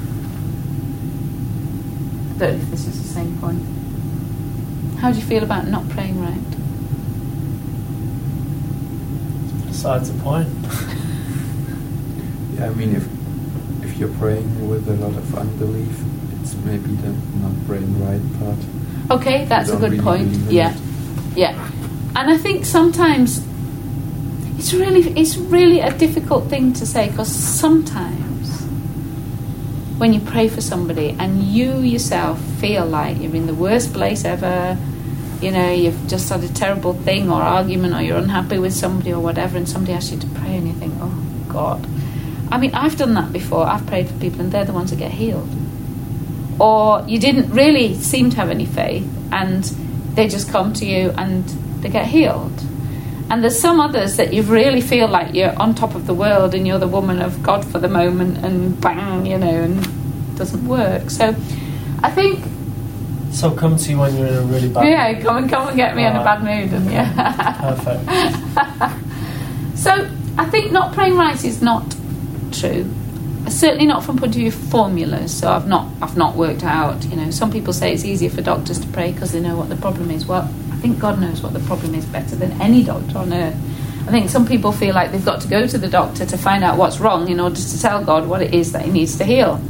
I don't know if this is the same point. How do you feel about not praying right? Besides the point. Yeah, I mean, if if you're praying with a lot of unbelief, it's maybe the not praying right part. Okay, that's a good really point. Yeah, it. yeah. And I think sometimes it's really it's really a difficult thing to say because sometimes when you pray for somebody and you yourself feel like you're in the worst place ever, you know, you've just had a terrible thing or argument or you're unhappy with somebody or whatever, and somebody asks you to pray and you think, oh God. I mean, I've done that before. I've prayed for people and they're the ones that get healed or you didn't really seem to have any faith and they just come to you and they get healed. And there's some others that you really feel like you're on top of the world and you're the woman of God for the moment and bang, you know, and it doesn't work. So I think So come to you when you're in a really bad yeah, mood. come and come and get me in a bad mood, and yeah. Perfect. So I think not praying right is not true. Certainly not from point of view of formulas. So I've not I've not worked out. You know, some people say it's easier for doctors to pray because they know what the problem is. Well, I think God knows what the problem is better than any doctor on earth. I think some people feel like they've got to go to the doctor to find out what's wrong in order to tell God what it is that He needs to heal.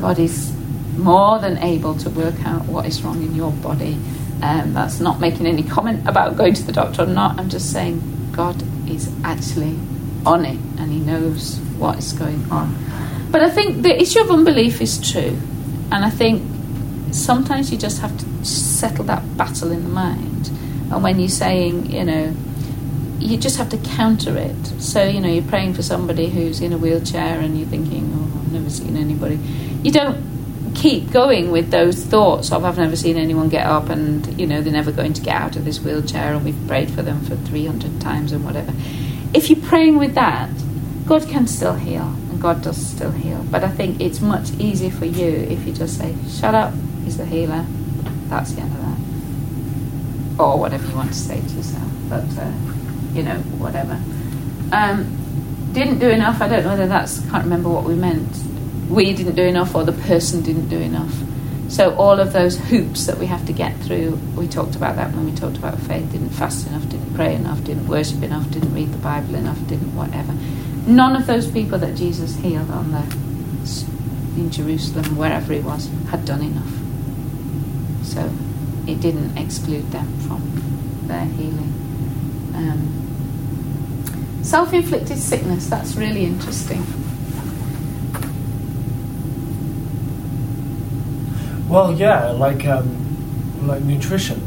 God is more than able to work out what is wrong in your body. Um, that's not making any comment about going to the doctor or not. I'm just saying God is actually on it and He knows what is going on. But I think the issue of unbelief is true. And I think sometimes you just have to settle that battle in the mind. And when you're saying, you know, you just have to counter it. So, you know, you're praying for somebody who's in a wheelchair and you're thinking, oh, I've never seen anybody. You don't keep going with those thoughts of, I've never seen anyone get up and, you know, they're never going to get out of this wheelchair and we've prayed for them for 300 times and whatever. If you're praying with that, God can still heal and God does still heal. But I think it's much easier for you if you just say, shut up, he's the healer. That's the end of that. Or whatever you want to say to yourself. But, uh, you know, whatever. Um, didn't do enough. I don't know whether that's, can't remember what we meant. We didn't do enough or the person didn't do enough. So all of those hoops that we have to get through, we talked about that when we talked about faith. Didn't fast enough, didn't pray enough, didn't worship enough, didn't read the Bible enough, didn't whatever. None of those people that Jesus healed on the in Jerusalem, wherever he was, had done enough. So it didn't exclude them from their healing. Um, self-inflicted sickness. That's really interesting. Well, yeah, like um, like nutrition.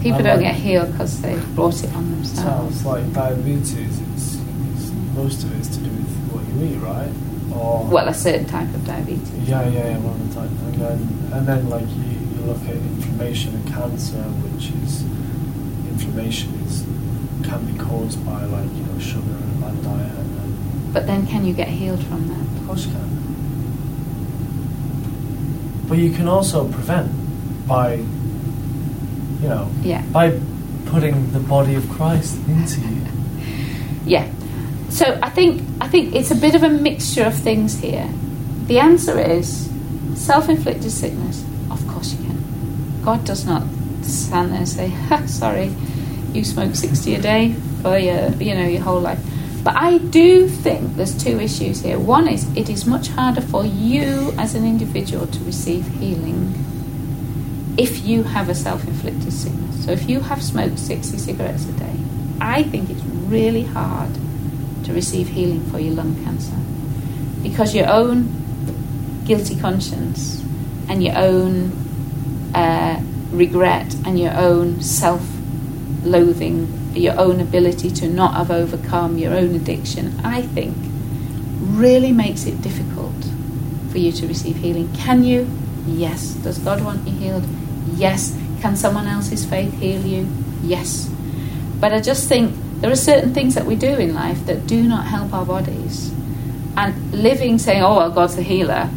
People And don't like- get healed because they've brought it on themselves. Sounds like diabetes. It's, it's most of it's to do with what you eat, right? Or Well, a certain type of diabetes. yeah, yeah, yeah, one of the type. And then and then like you, you look at inflammation and cancer, which is inflammation is can be caused by like you know sugar and bad diet. And But then, can you get healed from that? of course you can. But you can also prevent by you know Yeah. by putting the body of Christ into you. Yeah. So I think I think it's a bit of a mixture of things here. The answer is self-inflicted sickness. Of course you can. God does not stand there and say, ha, "Sorry, you smoke sixty a day for your you know your whole life." But I do think there's two issues here. One is it is much harder for you as an individual to receive healing if you have a self-inflicted sickness. So if you have smoked 60 cigarettes a day, I think it's really hard to receive healing for your lung cancer because your own guilty conscience and your own uh, regret and your own self-loathing, your own ability to not have overcome your own addiction, I think really makes it difficult for you to receive healing. Can you? Yes. Does God want you healed? Yes. Can someone else's faith heal you? Yes. But I just think there are certain things that we do in life that do not help our bodies. And living saying, oh, well, God's the healer,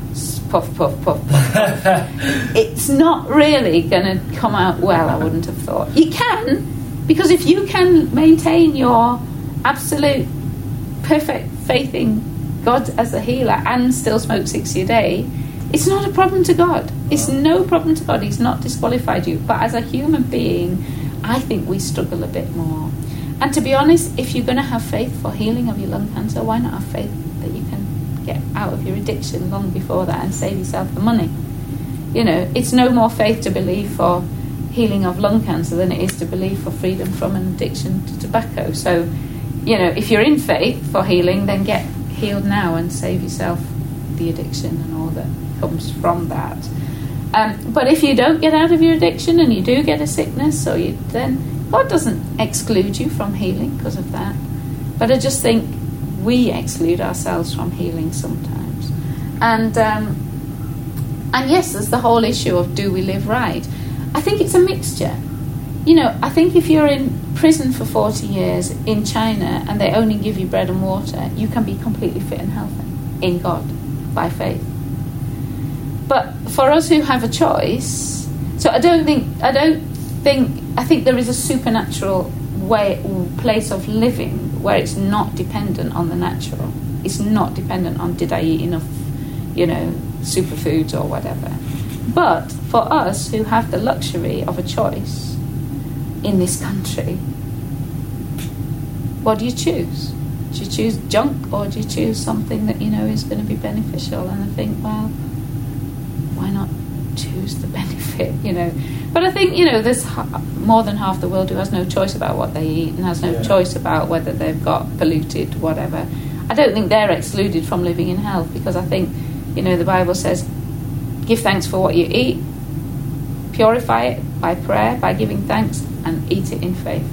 puff, puff, puff, puff, puff, it's not really going to come out well, I wouldn't have thought. You can, because if you can maintain your absolute perfect faith in God as a healer and still smoke 60 a day, it's not a problem to God. It's no problem to God. He's not disqualified you. But as a human being, I think we struggle a bit more. And to be honest, if you're going to have faith for healing of your lung cancer, why not have faith that you can get out of your addiction long before that and save yourself the money? You know, it's no more faith to believe for healing of lung cancer than it is to believe for freedom from an addiction to tobacco. So, you know, if you're in faith for healing, then get healed now and save yourself the addiction and all that comes from that. Um, but if you don't get out of your addiction and you do get a sickness, or you then God doesn't exclude you from healing because of that. But I just think we exclude ourselves from healing sometimes. And um, and yes, there's the whole issue of do we live right? I think it's a mixture. You know, I think if you're in prison for 40 years in China and they only give you bread and water, you can be completely fit and healthy in God by faith. But for us who have a choice, so I don't think I don't think I think there is a supernatural way place of living where it's not dependent on the natural. It's not dependent on did I eat enough, you know, superfoods or whatever. But for us who have the luxury of a choice in this country, what do you choose? Do you choose junk or do you choose something that you know is going to be beneficial? And I think, well, why not choose the benefit, you know? But I think, you know, there's more than half the world who has no choice about what they eat and has no yeah. choice about whether they've got polluted, whatever. I don't think they're excluded from living in health because I think, you know, the Bible says, give thanks for what you eat, purify it by prayer, by giving thanks, and eat it in faith.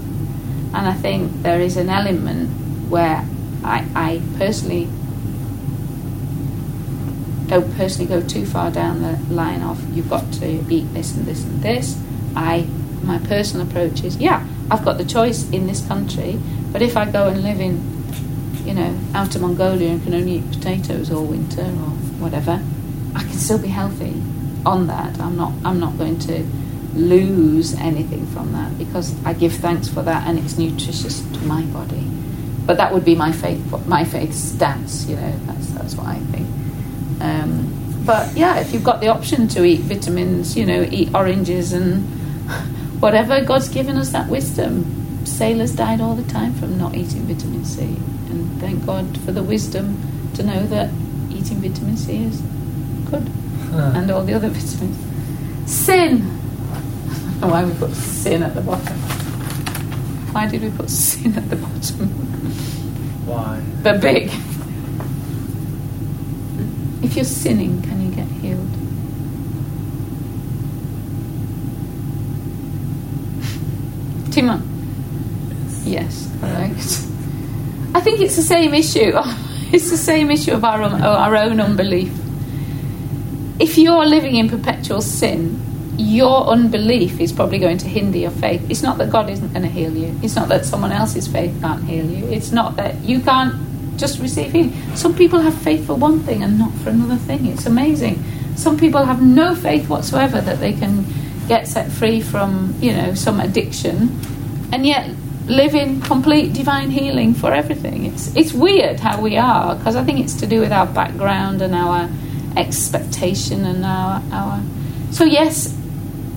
And I think there is an element where I, I personally don't personally go too far down the line of you've got to eat this and this and this. I my personal approach is yeah, I've got the choice in this country, but if I go and live in you know, out of Mongolia and can only eat potatoes all winter or whatever, can still be healthy on that. I'm not I'm not going to lose anything from that because I give thanks for that and it's nutritious to my body. But that would be my faith my faith stance, you know, that's that's what I think. Um, but yeah, if you've got the option to eat vitamins, you know, eat oranges and whatever, God's given us that wisdom. Sailors died all the time from not eating vitamin C. And thank God for the wisdom to know that eating vitamin C is good. Huh. And all the other vitamins. Sin. why we put sin at the bottom. Why did we put sin at the bottom? Why? The big. If you're sinning, can you get healed? Timon? Yes, correct. I think it's the same issue. It's the same issue of our own, our own unbelief. If you're living in perpetual sin, your unbelief is probably going to hinder your faith. It's not that God isn't going to heal you. It's not that someone else's faith can't heal you. It's not that you can't just receive healing. Some people have faith for one thing and not for another thing. It's amazing. Some people have no faith whatsoever that they can get set free from, you know, some addiction, and yet live in complete divine healing for everything. It's it's weird how we are because I think it's to do with our background and our expectation and our our. So yes,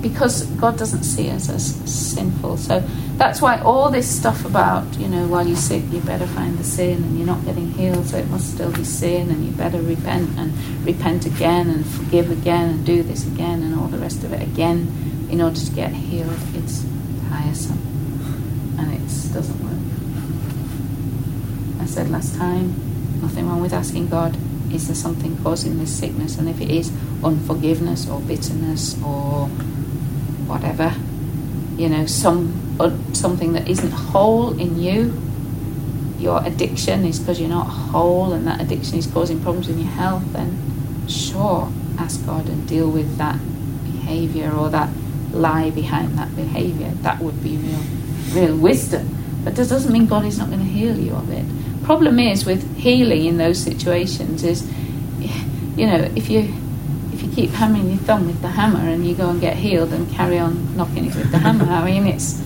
because God doesn't see us as sinful. So that's why all this stuff about, you know, while you're sick, you better find the sin and you're not getting healed, so it must still be sin and you better repent and repent again and forgive again and do this again and all the rest of it again in order to get healed. It's tiresome and it doesn't work. I said last time, nothing wrong with asking God, is there something causing this sickness? And if it is unforgiveness or bitterness or whatever, you know, some something that isn't whole in you. Your addiction is because you're not whole, and that addiction is causing problems in your health. Then, sure, ask God and deal with that behavior or that lie behind that behavior. That would be real, real wisdom. But that doesn't mean God is not going to heal you of it. Problem is with healing in those situations is, you know, if you if you keep hammering your thumb with the hammer and you go and get healed and carry on knocking it with the hammer. I mean, it's,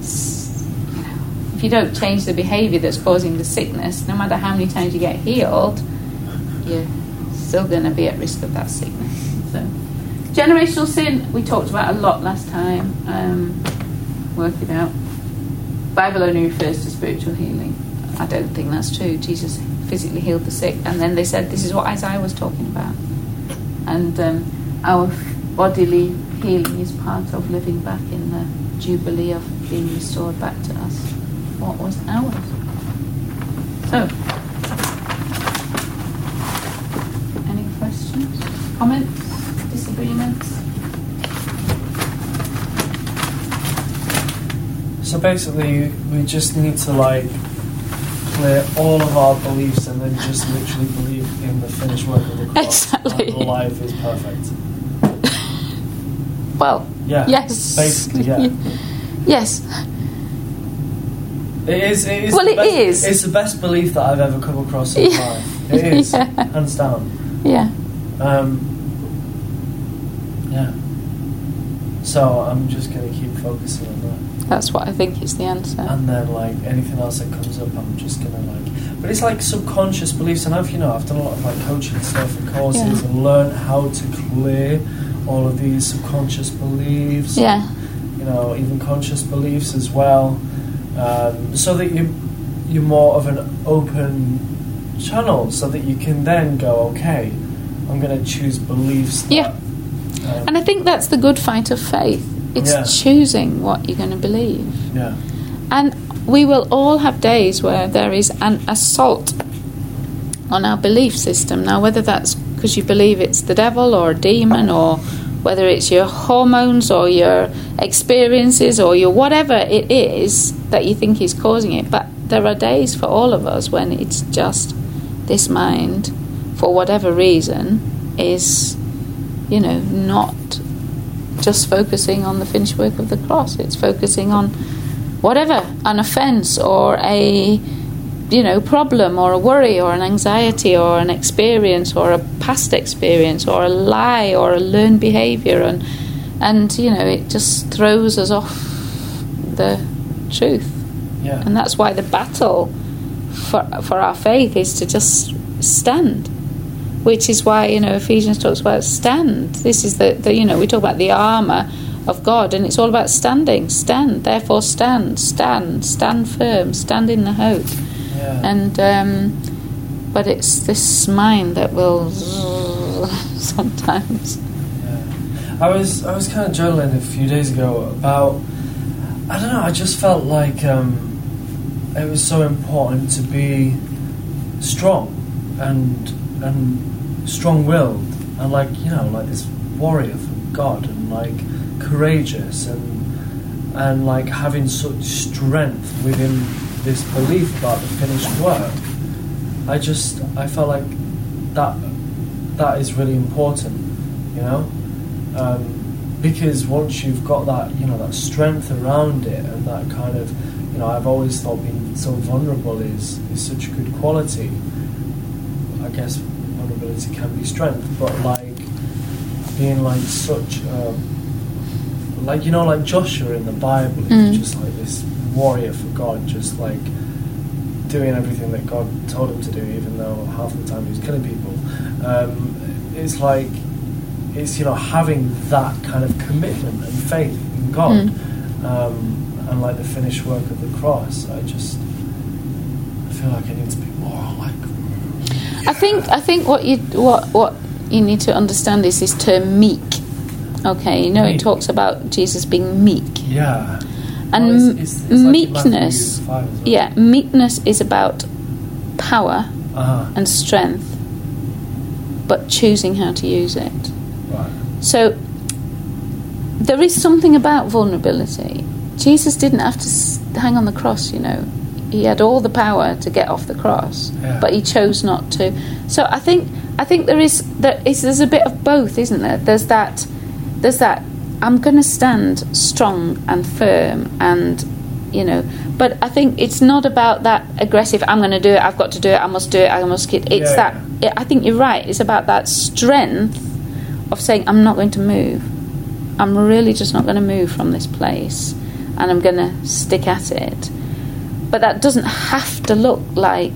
it's you know, if you don't change the behaviour that's causing the sickness, no matter how many times you get healed, you're still going to be at risk of that sickness. So, generational sin we talked about a lot last time. Um, work it out. Only refers to spiritual healing. I don't think that's true. Jesus physically healed the sick, and then they said this is what Isaiah was talking about and um, our bodily healing is part of living back in the jubilee of being restored back to us what was ours. So, any questions, comments, disagreements? So basically, we just need to like clear all of our beliefs and then just literally believe in the finished work of the cross. Exactly. And life is perfect. well, yeah. Yes. Basically, yeah. yes. It is. It is well, it best, is. It's the best belief that I've ever come across in yeah. life. It is, yeah. hands down. Yeah. Um, yeah. So I'm just going to keep focusing on that. That's what I think is the answer. And then like anything else that comes up, I'm just gonna like. But it's like subconscious beliefs, and I've you know I've done a lot of like coaching stuff and courses Yeah. and learned how to clear all of these subconscious beliefs. Yeah, You know, even conscious beliefs as well, um, so that you you're more of an open channel, so that you can then go, okay, I'm gonna choose beliefs. That, Yeah. um, and I think that's the good fight of faith. It's Yeah. choosing what you're going to believe. yeah. And we will all have days where there is an assault on our belief system. Now, whether that's because you believe it's the devil or a demon, or whether it's your hormones or your experiences or your whatever it is that you think is causing it. But there are days for all of us when it's just this mind, for whatever reason, is, you know, not just focusing on the finished work of the cross. It's focusing on whatever, an offence or a you know problem or a worry or an anxiety or an experience or a past experience or a lie or a learned behaviour and and you know it just throws us off the truth Yeah. and that's why the battle for for our faith is to just stand which is why you know Ephesians talks about stand. This is the, the you know we talk about the armor of God and it's all about standing. Stand therefore stand. Stand. Stand firm. Stand in the hope. Yeah. and um, but it's this mind that will sometimes. Yeah. I was I was kind of journaling a few days ago about I don't know I just felt like um, it was so important to be strong and and strong-willed and like you know like this warrior from God and like courageous and and like having such strength within this belief about the finished work. I just I felt like that that is really important, you know, um, because once you've got that you know that strength around it and that kind of you know I've always thought being so vulnerable is is such a good quality. I guess vulnerability can be strength, but like being like such a, like you know like Joshua in the Bible, Mm. just like this warrior for God, just like doing everything that God told him to do, even though half the time he was killing people. Um, it's like it's you know having that kind of commitment and faith in God, um, and like the finished work of the cross. I just I feel like I need to be more like. I think I think what you what what you need to understand is this term meek. Okay, you know it talks about Jesus being meek, Yeah. and Well, it's- it's- it's meekness. As well. Yeah, meekness is about power Uh-huh. and strength, but choosing how to use it. Right. So there is something about vulnerability. Jesus didn't have to hang on the cross, you know. He had all the power to get off the cross, Yeah. but he chose not to. So I think I think there is there is there's a bit of both, isn't there? There's that there's that I'm going to stand strong and firm and you know but I think it's not about that aggressive I'm going to do it I've got to do it I must do it I must get it's Yeah, that yeah, I think you're right it's about that strength of saying I'm not going to move I'm really just not going to move from this place and I'm going to stick at it but that doesn't have to look like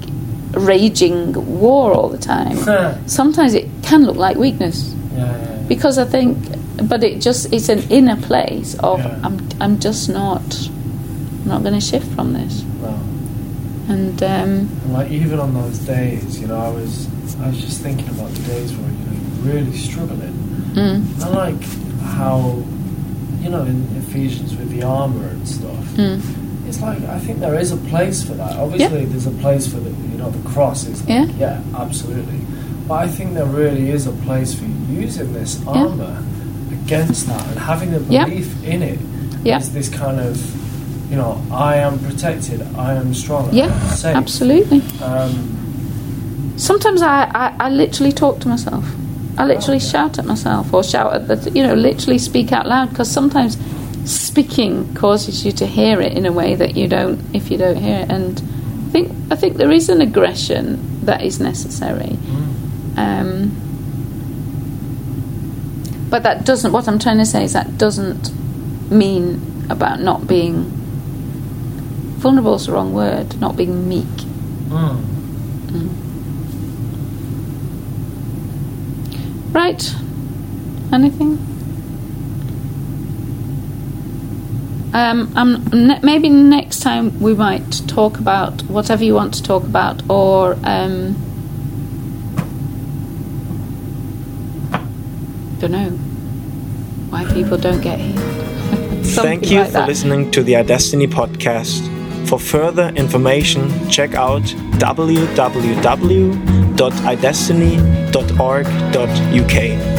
raging war all the time yeah, sometimes it can look like weakness yeah, yeah. because I think, but it just it's an inner place of Yeah. I'm I'm just not I'm not going to shift from this, and um, And like even on those days, you know, I was I was just thinking about the days where you know you're really struggling. mm, I like how you know in Ephesians with the armor and stuff. mm, It's like I think there is a place for that. Obviously, there's a place for the you know the cross. Is like, Yeah. yeah, absolutely. But I think there really is a place for using this armor against that and having a Yeah. belief in it. Yeah. Is this kind of you know I am protected, I am strong, yeah, safe. absolutely. Um, Sometimes I, I, I literally talk to myself. I literally shout at myself or shout at the you know literally speak out loud because sometimes speaking causes you to hear it in a way that you don't if you don't hear it and I think I think there is an aggression that is necessary. mm, Um, But that doesn't. What I'm trying to say is that doesn't mean about not being vulnerable. Is the wrong word. Not being meek. Mm. Mm. Right. Anything? Um, um, maybe next time we might talk about whatever you want to talk about, or um, don't know why people don't get here. Thank you like for that. listening to the iDestiny podcast. For further information, check out www.idestiny.org.uk.